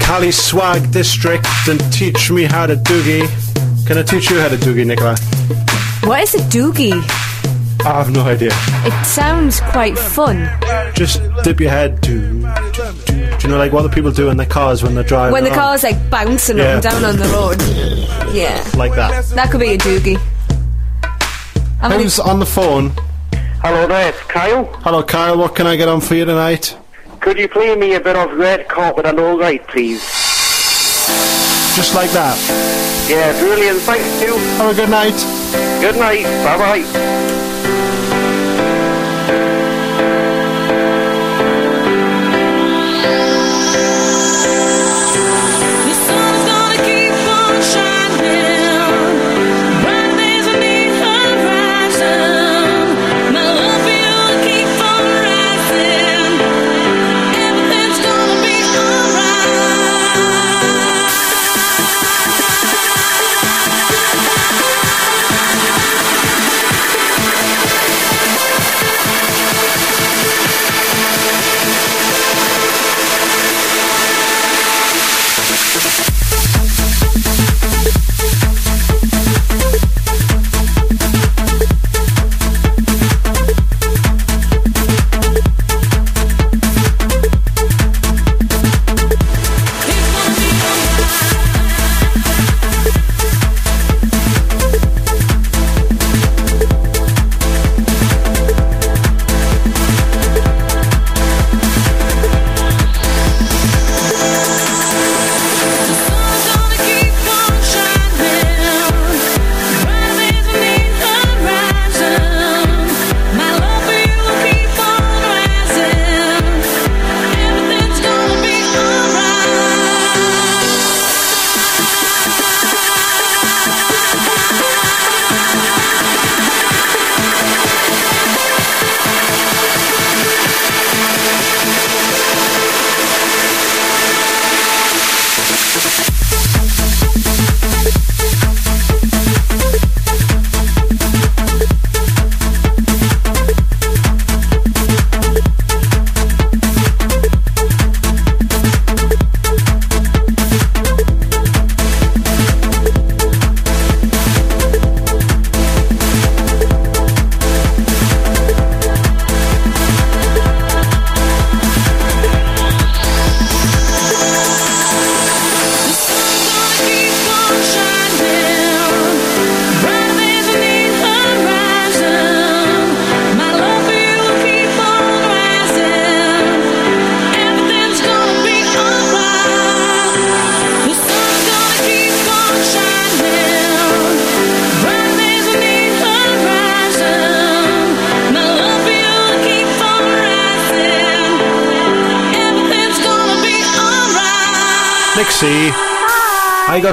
S2: Cali Swag District and teach me how to Dougie. Can I teach you how to Dougie, Nicola?
S5: What is a Dougie?
S2: I have no idea.
S5: It sounds quite fun.
S2: Just dip your head to. Do you know like what the people do in their cars when they're driving?
S5: When the
S2: along?
S5: car's like bouncing
S2: Yeah.
S5: up and down on the road. Yeah.
S2: like that.
S5: That could be a Dougie.
S2: Who's on the phone?
S22: Hello there, it's Kyle.
S2: Hello, Kyle. What can I get on for you tonight?
S22: Could you play me a bit of Red Coat with a low please?
S2: Just like that.
S22: Yeah, brilliant, thank you.
S2: Have a good night.
S8: Good night. Bye bye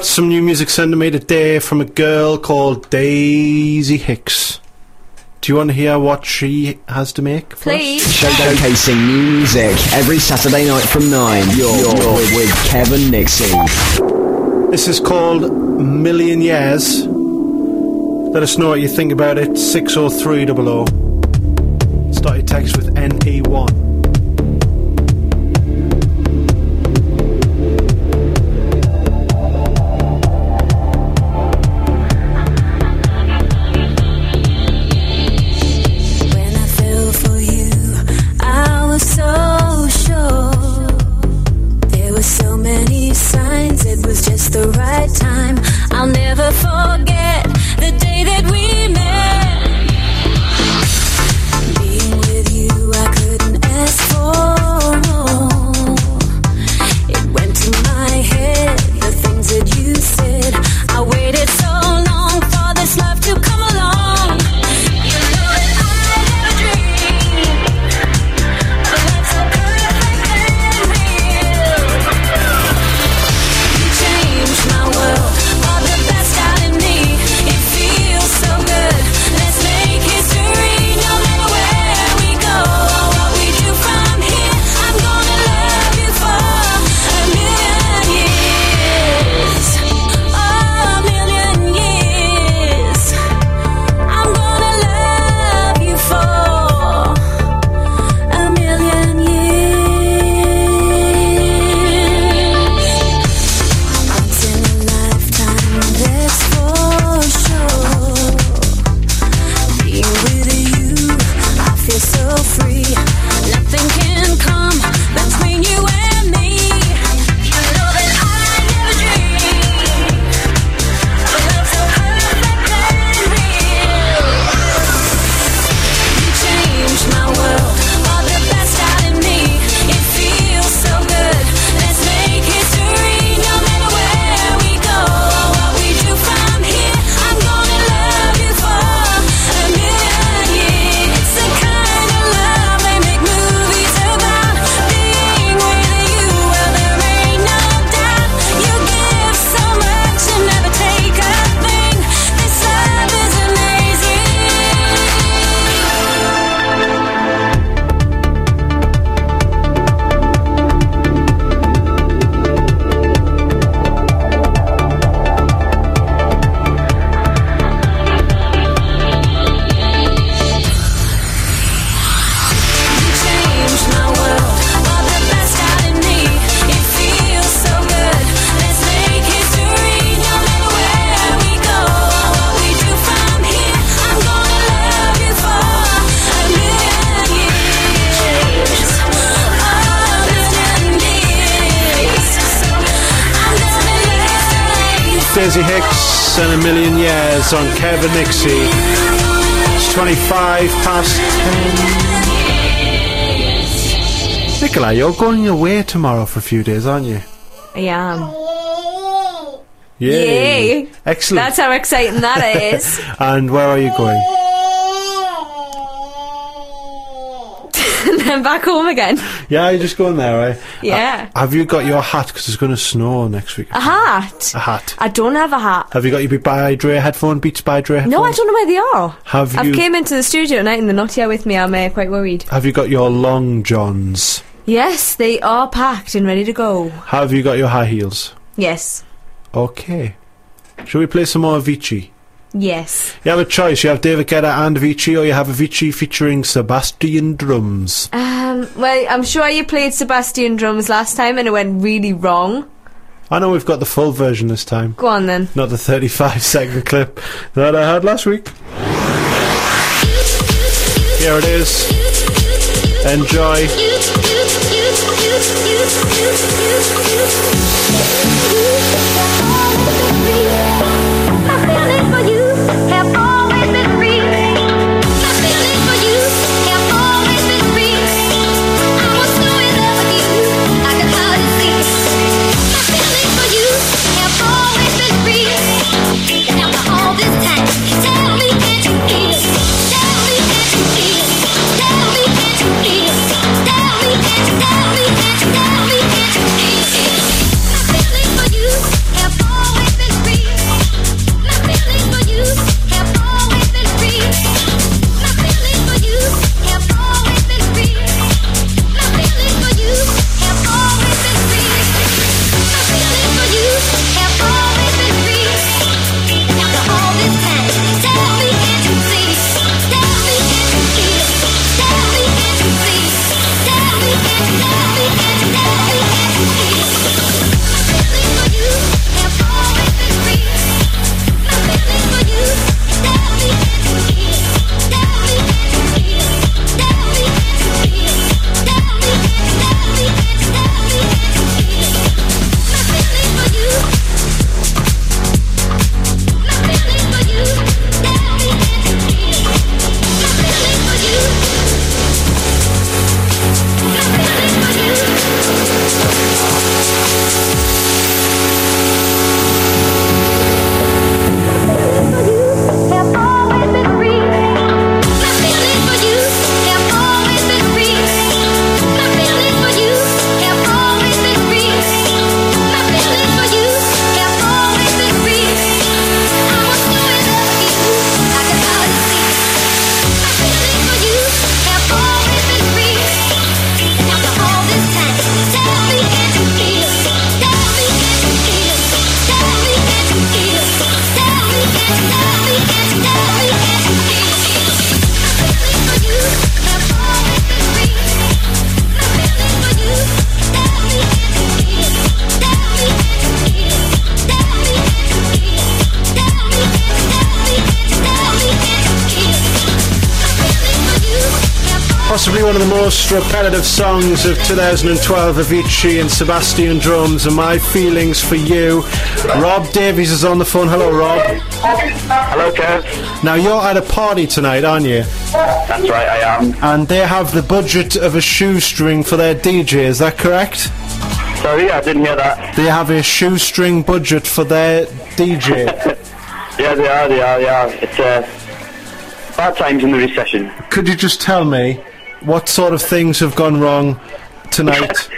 S2: got some new music sent to me today from a girl called Daisy Hicks. Do you want to hear what she has to make? For
S5: Please.
S2: Us?
S4: Showcasing new music every Saturday night from 9. You're, you're with, with Kevin Nixon.
S2: This is called Million Years. Let us know what you think about it. 60300. Start your text with NE1.
S23: You're going away tomorrow for a few days, aren't you?
S5: I am.
S23: Yay. Excellent.
S5: That's how exciting that is.
S23: and where are you going?
S5: and then back home again.
S23: Yeah, you're just going there, right?
S5: Yeah.
S23: Uh, have you got your hat? Because it's going to snow next week.
S5: A hat?
S23: A hat.
S5: I don't have a hat.
S23: Have you got your Beats by Dre headphone? Beats by Dre headphone?
S5: No, I don't know where they are.
S23: Have
S5: I've
S23: you-
S5: came into the studio tonight and they're not here with me. I'm uh, quite worried.
S23: Have you got your long johns?
S5: Yes, they are packed and ready to go.
S23: Have you got your high heels?
S5: Yes.
S23: Okay. Shall we play some more Avicii?
S5: Yes.
S23: You have a choice. You have David Guetta and Avicii, or you have Avicii featuring Sebastien Drums.
S5: Um, well, I'm sure you played Sebastien Drums last time and it went really wrong.
S23: I know we've got the full version this time,
S5: Go on then.
S23: not the 35 second clip that I had last week. Here it is. Enjoy. Songs of 2012, Avicii and Sebastien Drums, and my feelings for you. Rob Davies is on the phone. Hello, Rob.
S24: Hello, Kev.
S23: Now, you're at a party tonight, aren't you?
S24: That's right, I am.
S23: And they have the budget of a shoestring for their DJ, is that correct?
S24: Sorry, I didn't hear that.
S23: They have a shoestring budget for their DJ.
S24: Yeah, they are, they are, they are. It's uh, bad times in the recession.
S23: Could you just tell me what sort of things have gone wrong tonight?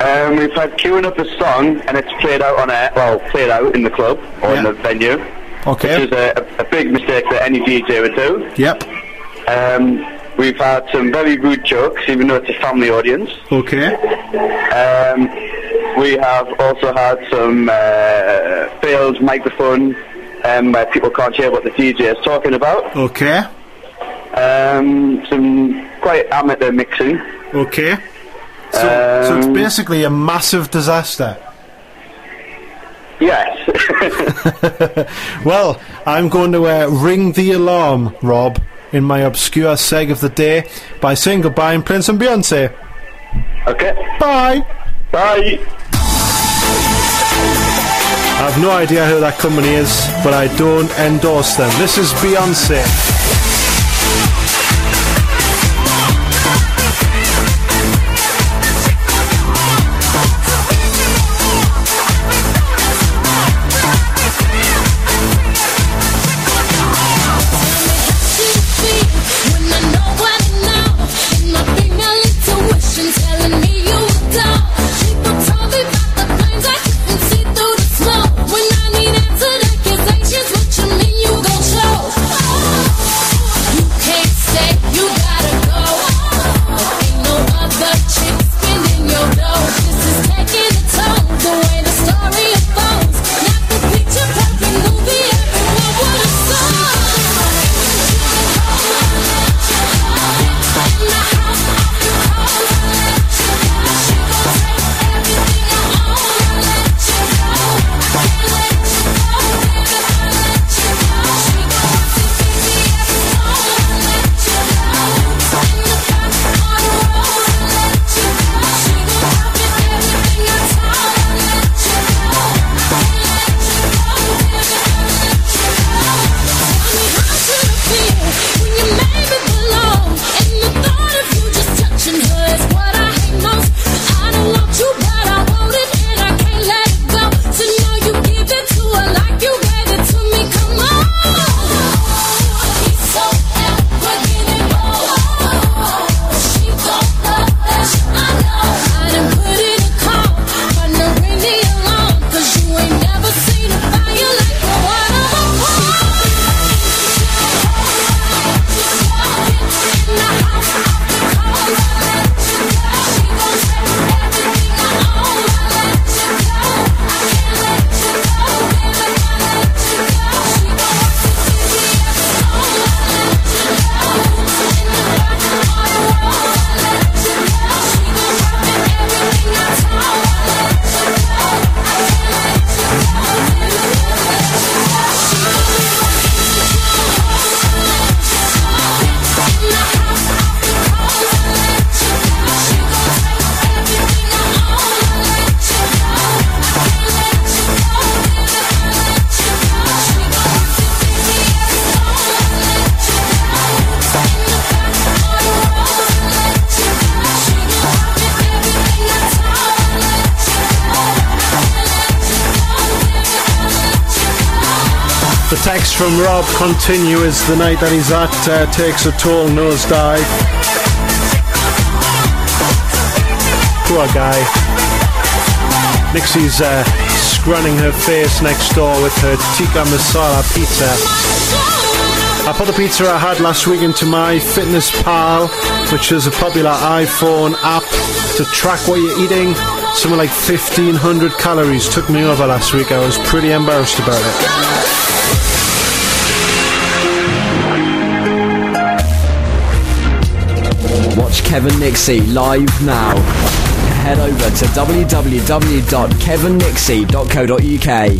S24: Um, we've had queuing up a song and it's played out on air, well, played out in the club or in the venue.
S23: Okay.
S24: Which is a, a big mistake that any DJ would do.
S23: Yep.
S24: Um, we've had some very rude jokes, even though it's a family audience.
S23: Okay.
S24: Um, we have also had some uh, failed microphone um, where people can't hear what the DJ is talking about.
S23: Okay.
S24: Um, some quite amateur mixing.
S23: Okay. So, so it's
S24: Um,
S23: basically a massive disaster.
S24: Yes.
S23: Well, I'm going to uh, ring the alarm, Rob, in my obscure seg of the day by saying goodbye and playing some Beyonce.
S24: Okay.
S23: Bye.
S24: Bye.
S2: I have no idea who that company is, but I don't endorse them. This is Beyonce. Rob continues the night that he's at uh, takes a toll nosedive. Poor guy. Nixie's uh, scrunning her face next door with her tikka masala pizza. I put the pizza I had last week into my Fitness Pal, which is a popular iPhone app to track what you're eating. Something like 1500 calories took me over last week. I was pretty embarrassed about it.
S1: Kevin Nixie live now. Head over to www.kevannixie.co.uk.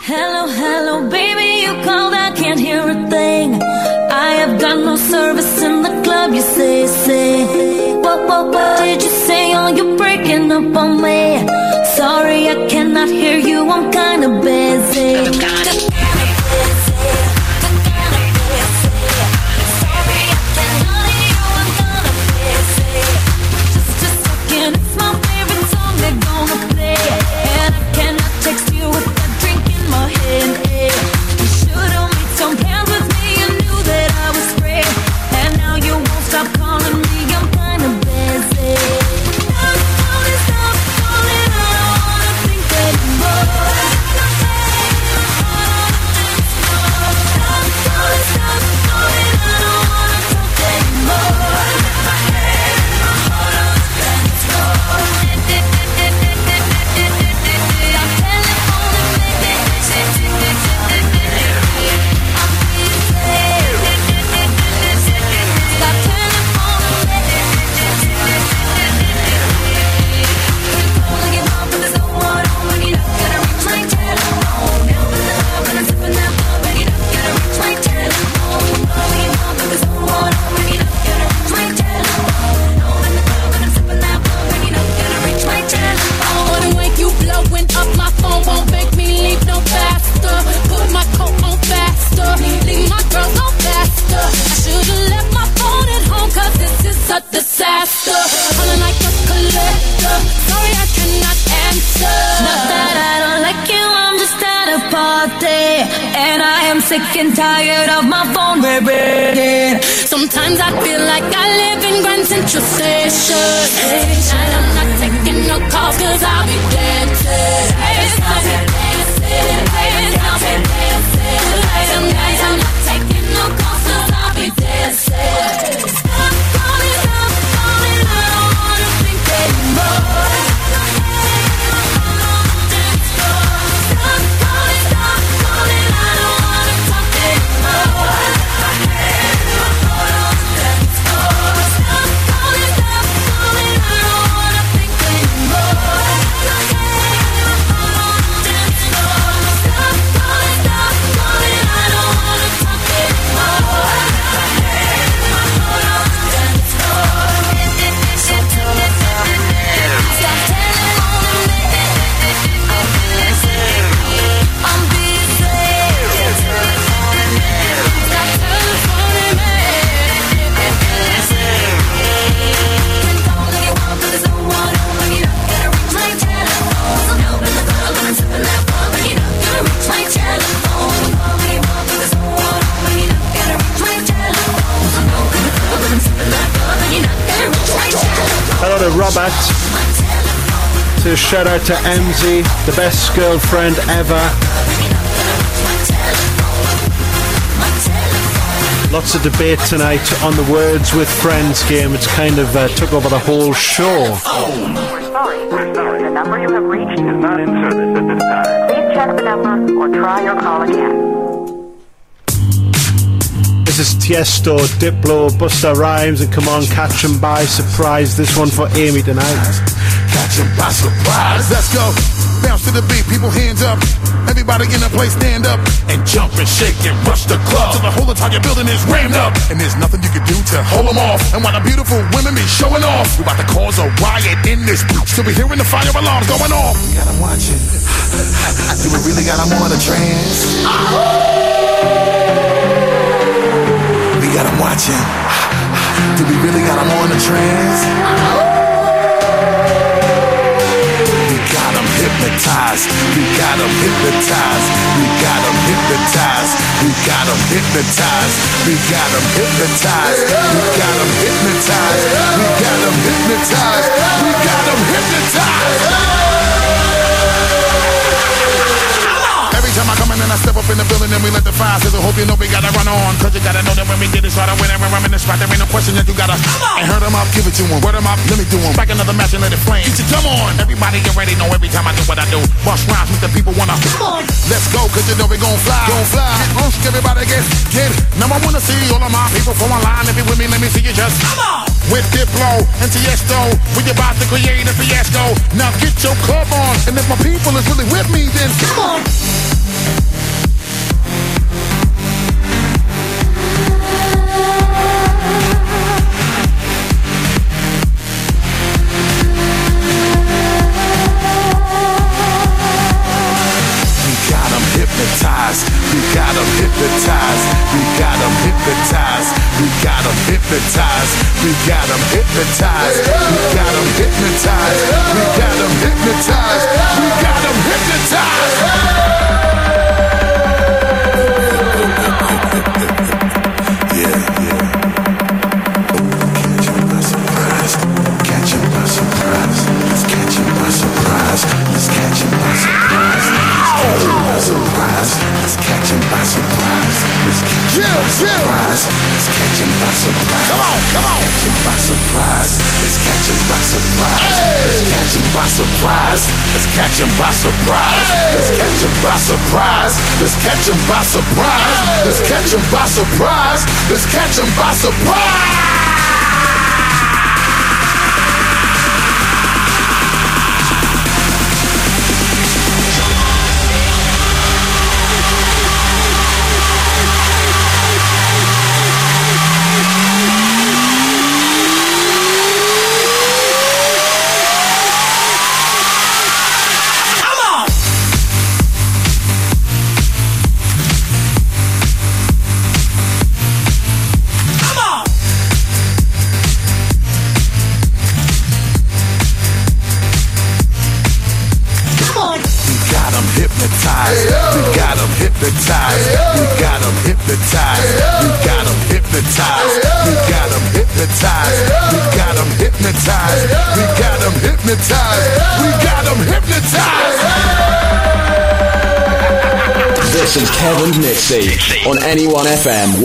S8: Hello, hello, baby, you called, I can't hear a thing. I have got no service in the club, you say, say. What, what, what did you say? Oh, you're breaking up on me. Sorry, I cannot hear you, I'm kinda busy.
S2: Shout out to MZ, the best girlfriend ever. Lots of debate tonight on the Words with Friends game. It's kind of uh, took over the whole show.
S25: We're sorry, we're sorry. The number you have reached is not in service at this time. Please check the number or try your call again.
S2: This is Tiesto, Diplo, Busta Rhymes, and come on, catch 'em by surprise. This one for Amy tonight.
S6: Catch by surprise. Let's go. Bounce to the beat, people hands up. Everybody in the place stand up and jump and shake and rush the club till the whole entire building is rammed up. And there's nothing you can do to hold them off. And while the beautiful women be showing off, we about to cause a riot in this bitch. So we hearing the fire alarms going off. We got 'em watching. Do we really got 'em on a ah. trance? We got 'em hypnotized. We got 'em hypnotized. We got 'em hypnotized. We got 'em hypnotized. We got 'em hypnotized. We got 'em hypnotized. We got 'em hypnotized. Time I come in and I step up in the building and we let the fire sizzle. Hope you know we gotta run on. Cause you gotta know that when we get it win every I'm in the spot. There ain't no question that you gotta. And hurt 'em up, give it to 'em. Word 'em up, let me do 'em. Back another match and let it flame. Get your come on. Everybody already know every time I do what I do. Bust rhymes with the people wanna. Come on. Let's go, cause you know we gon' fly. Gon' fly. Get loose, everybody get, get. Now I wanna see all of my people from online. If you with me, let me see you just. Come on. With Diplo and Tiesto, we about to create a fiasco. Now get your club on. And if my people is really with me, then come on. Hypnotized. We got 'em hypnotized. We got 'em hypnotized. We got 'em hypnotized. We got 'em hypnotized. Yeah, yeah. Oh, catch 'em by surprise. Catch by surprise. Let's catch by surprise. Let's catch by surprise. Let's catch by surprise. Let's catch by surprise. Let's catch 'em by surprise. By surprise. Come on, come on. Catch 'em by surprise. Let's catch 'em by surprise. Let's catch 'em by surprise. Let's catch 'em by surprise. Let's catch 'em by surprise. Let's catch 'em by surprise. Let's catch 'em by surprise. Let's catch 'em by surprise.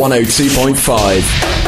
S4: 102.5.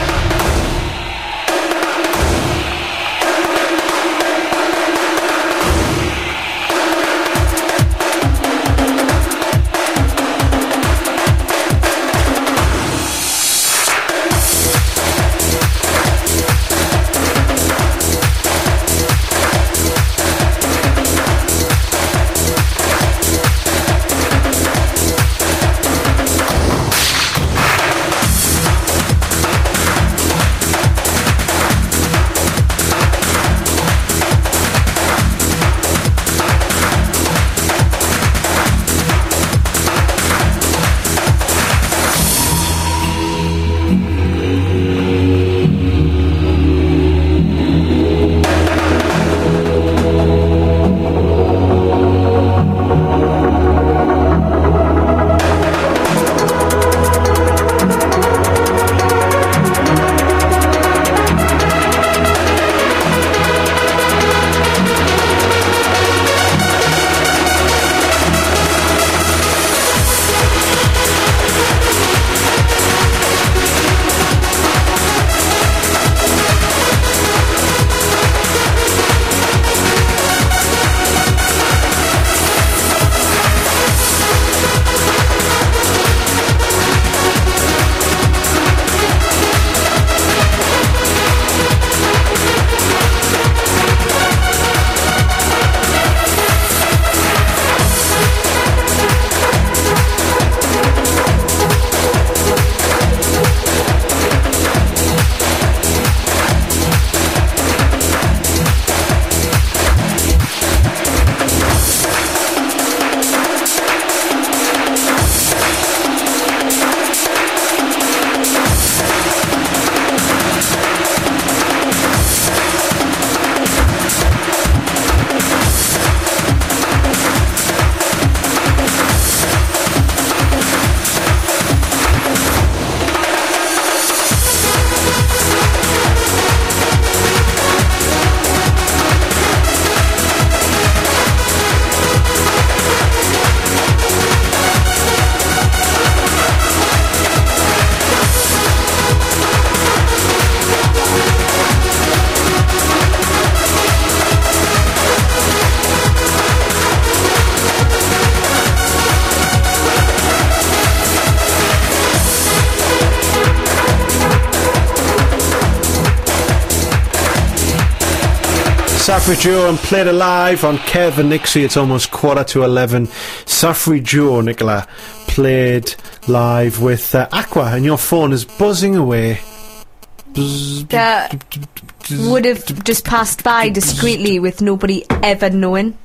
S2: Safri Duo and played it live on Kev and Nixie. It's almost quarter to 11. Safri Duo, Nicola, played live with uh, Aqua, and your phone is buzzing away.
S5: That would have just passed by discreetly with nobody ever knowing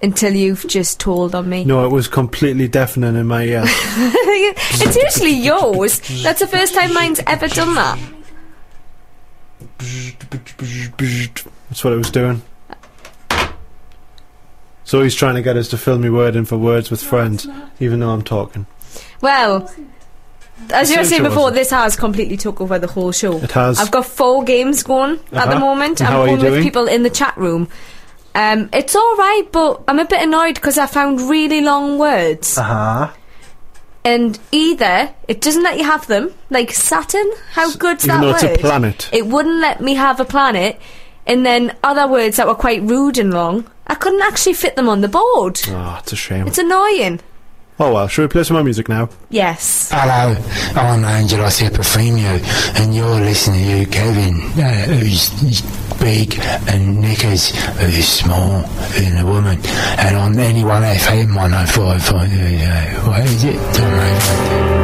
S5: until you've just told on me.
S2: No, it was completely deafening in my ear.
S5: it's usually yours. That's the first time mine's ever done that.
S2: That's what it was doing. So he's trying to get us to fill me word in for words with friends, even though I'm talking.
S5: Well, as you were saying before, this has completely took over the whole show.
S2: It has.
S5: I've got four games going at the
S2: Uh-huh.
S5: moment.
S2: And
S5: I'm
S2: how are you
S5: going with
S2: doing?
S5: people in the chat room. Um, it's all right, but I'm a bit annoyed because I found really long words,
S2: Uh huh.
S5: and either it doesn't let you have them, like Saturn. How good's
S2: even
S5: that
S2: though it's a
S5: word?
S2: planet.
S5: It wouldn't let me have a planet, and then other words that were quite rude and long. I couldn't actually fit them on the board.
S2: Oh, it's a shame.
S5: It's annoying.
S2: Oh well, should we play some more music now?
S5: Yes.
S26: Hello, I'm Angelo Epifemio, and you're listening to Kevin, uh, who's, who's big, and Nickers, who's small, and a woman, and on NE1 FM 105, uh, what is it?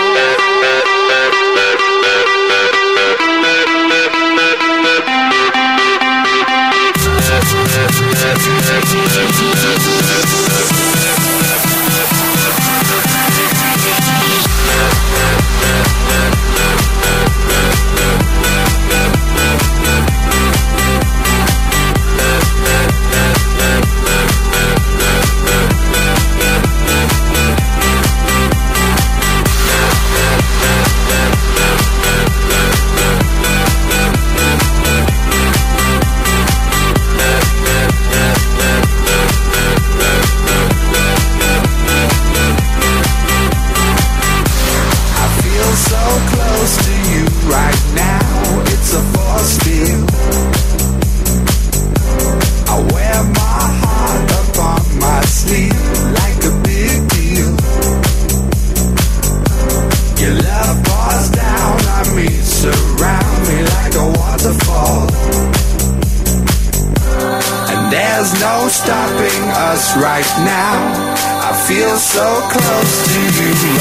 S27: Let's go.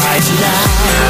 S27: Right now.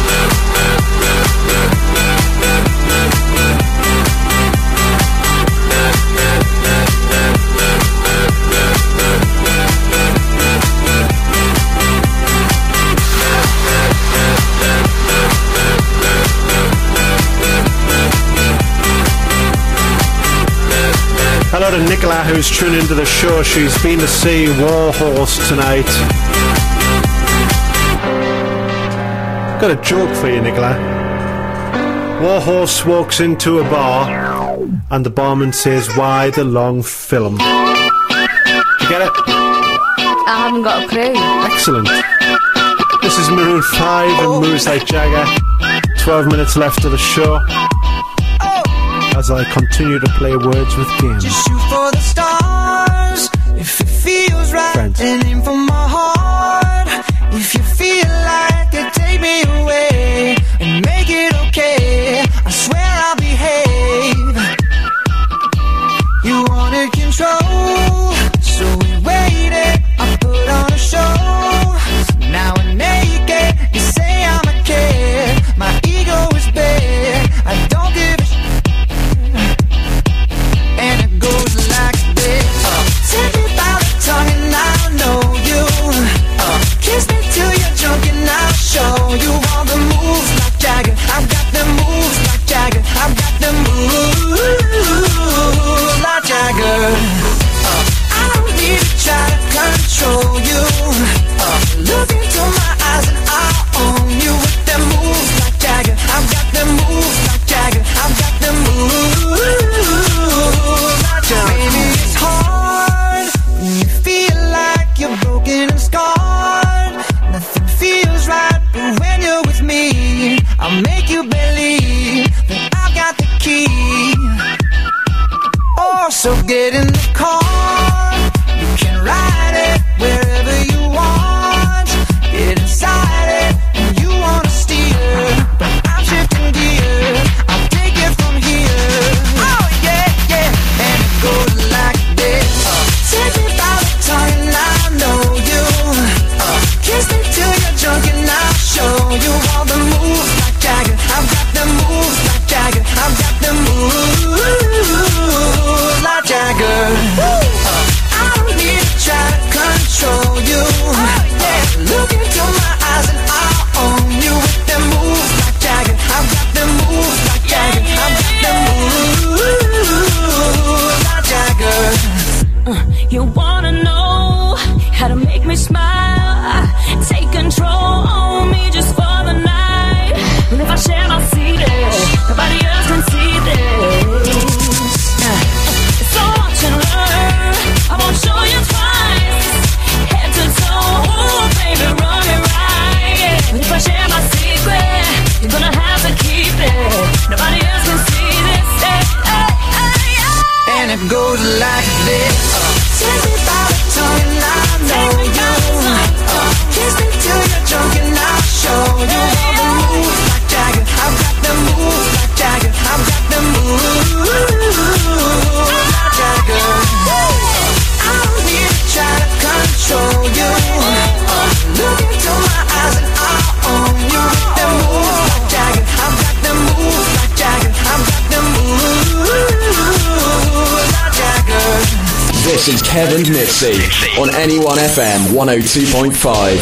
S2: To Nicola, who's tuned into the show. She's been to see Warhorse tonight. Got a joke for you, Nicola. Warhorse walks into a bar, and the barman says, "Why the long film?" You get it?
S5: I haven't got a clue.
S2: Excellent. This is Maroon 5 and Moves Like Jagger. 12 minutes left of the show. As I continue to play words with games.
S3: shoot for the stars if it feels right
S2: Friends.
S3: and aim for my heart
S4: 93.5.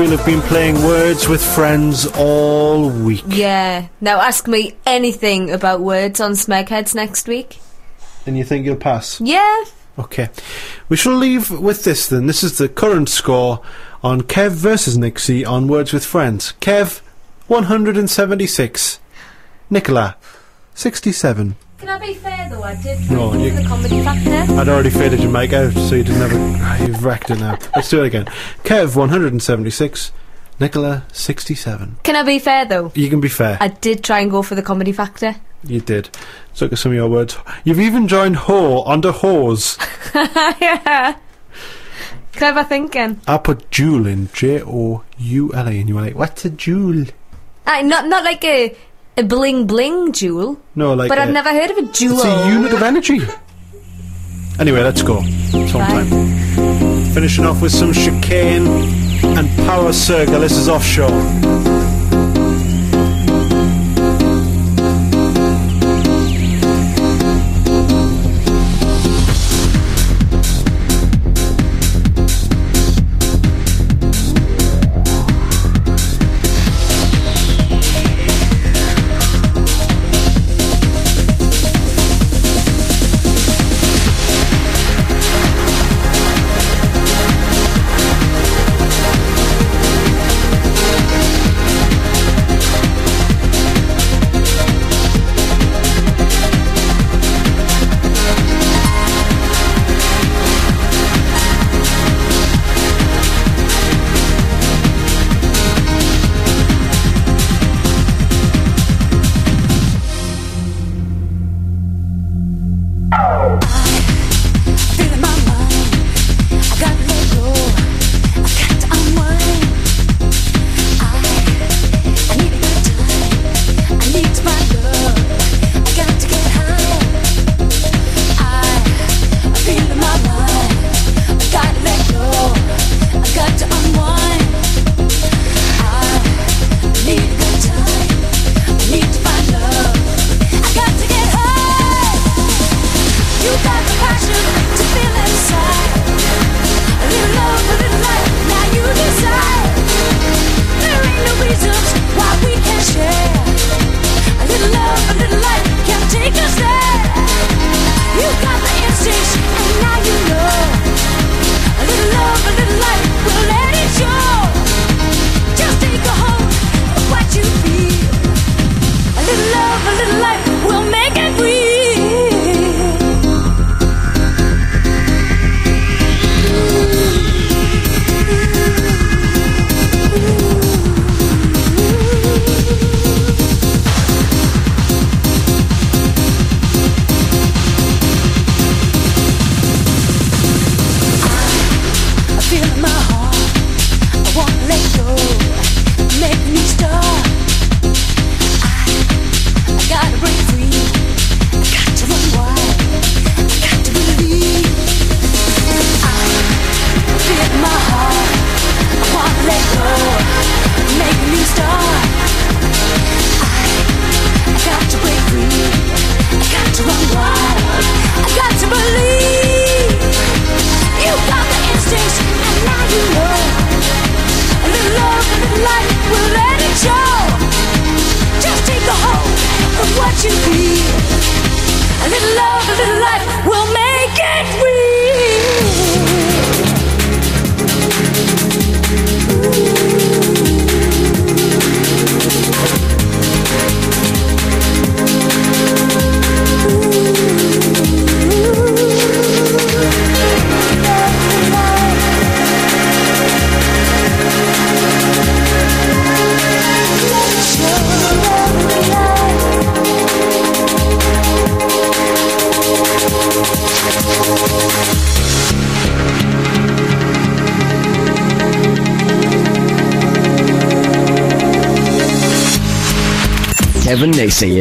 S4: we'll have been playing words with friends all week.
S5: Yeah. Now ask me anything about words on Smegheads next week.
S4: And you think you'll pass?
S5: Yeah.
S4: Okay. We shall leave with this then. This is the current score on Kev versus Nixie on Words with Friends. Kev, 176. Nicola, 67.
S5: Can I be fair though? I did try
S4: No, you-
S5: the comedy factor.
S4: I'd already faded your mic out, so you didn't have a. Ah, you've wrecked it now. Let's do it again. Kev, 176. Nicola, 67.
S5: Can I be fair though?
S4: You can be fair.
S5: I did try and go for the comedy factor.
S4: You did. Let's look at some of your words. You've even joined whore under whores.
S5: yeah. Clever thinking.
S4: I put joule in J O U L A, and you were like, "What's a joule?"
S5: Aye, not not like a a bling bling jewel.
S4: No, like.
S5: but
S4: i
S5: I've never heard of a joule.
S4: It's a unit of energy. Anyway, let's go. It's on time. Finishing off with some Chicane and Power Circle. This is offshore.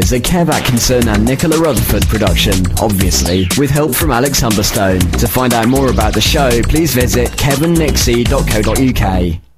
S1: Is a Kev Atkinson and Nicola Rutherford production, obviously, with help from Alex Humberstone. To find out more about the show, please visit kevinnixie.co.uk.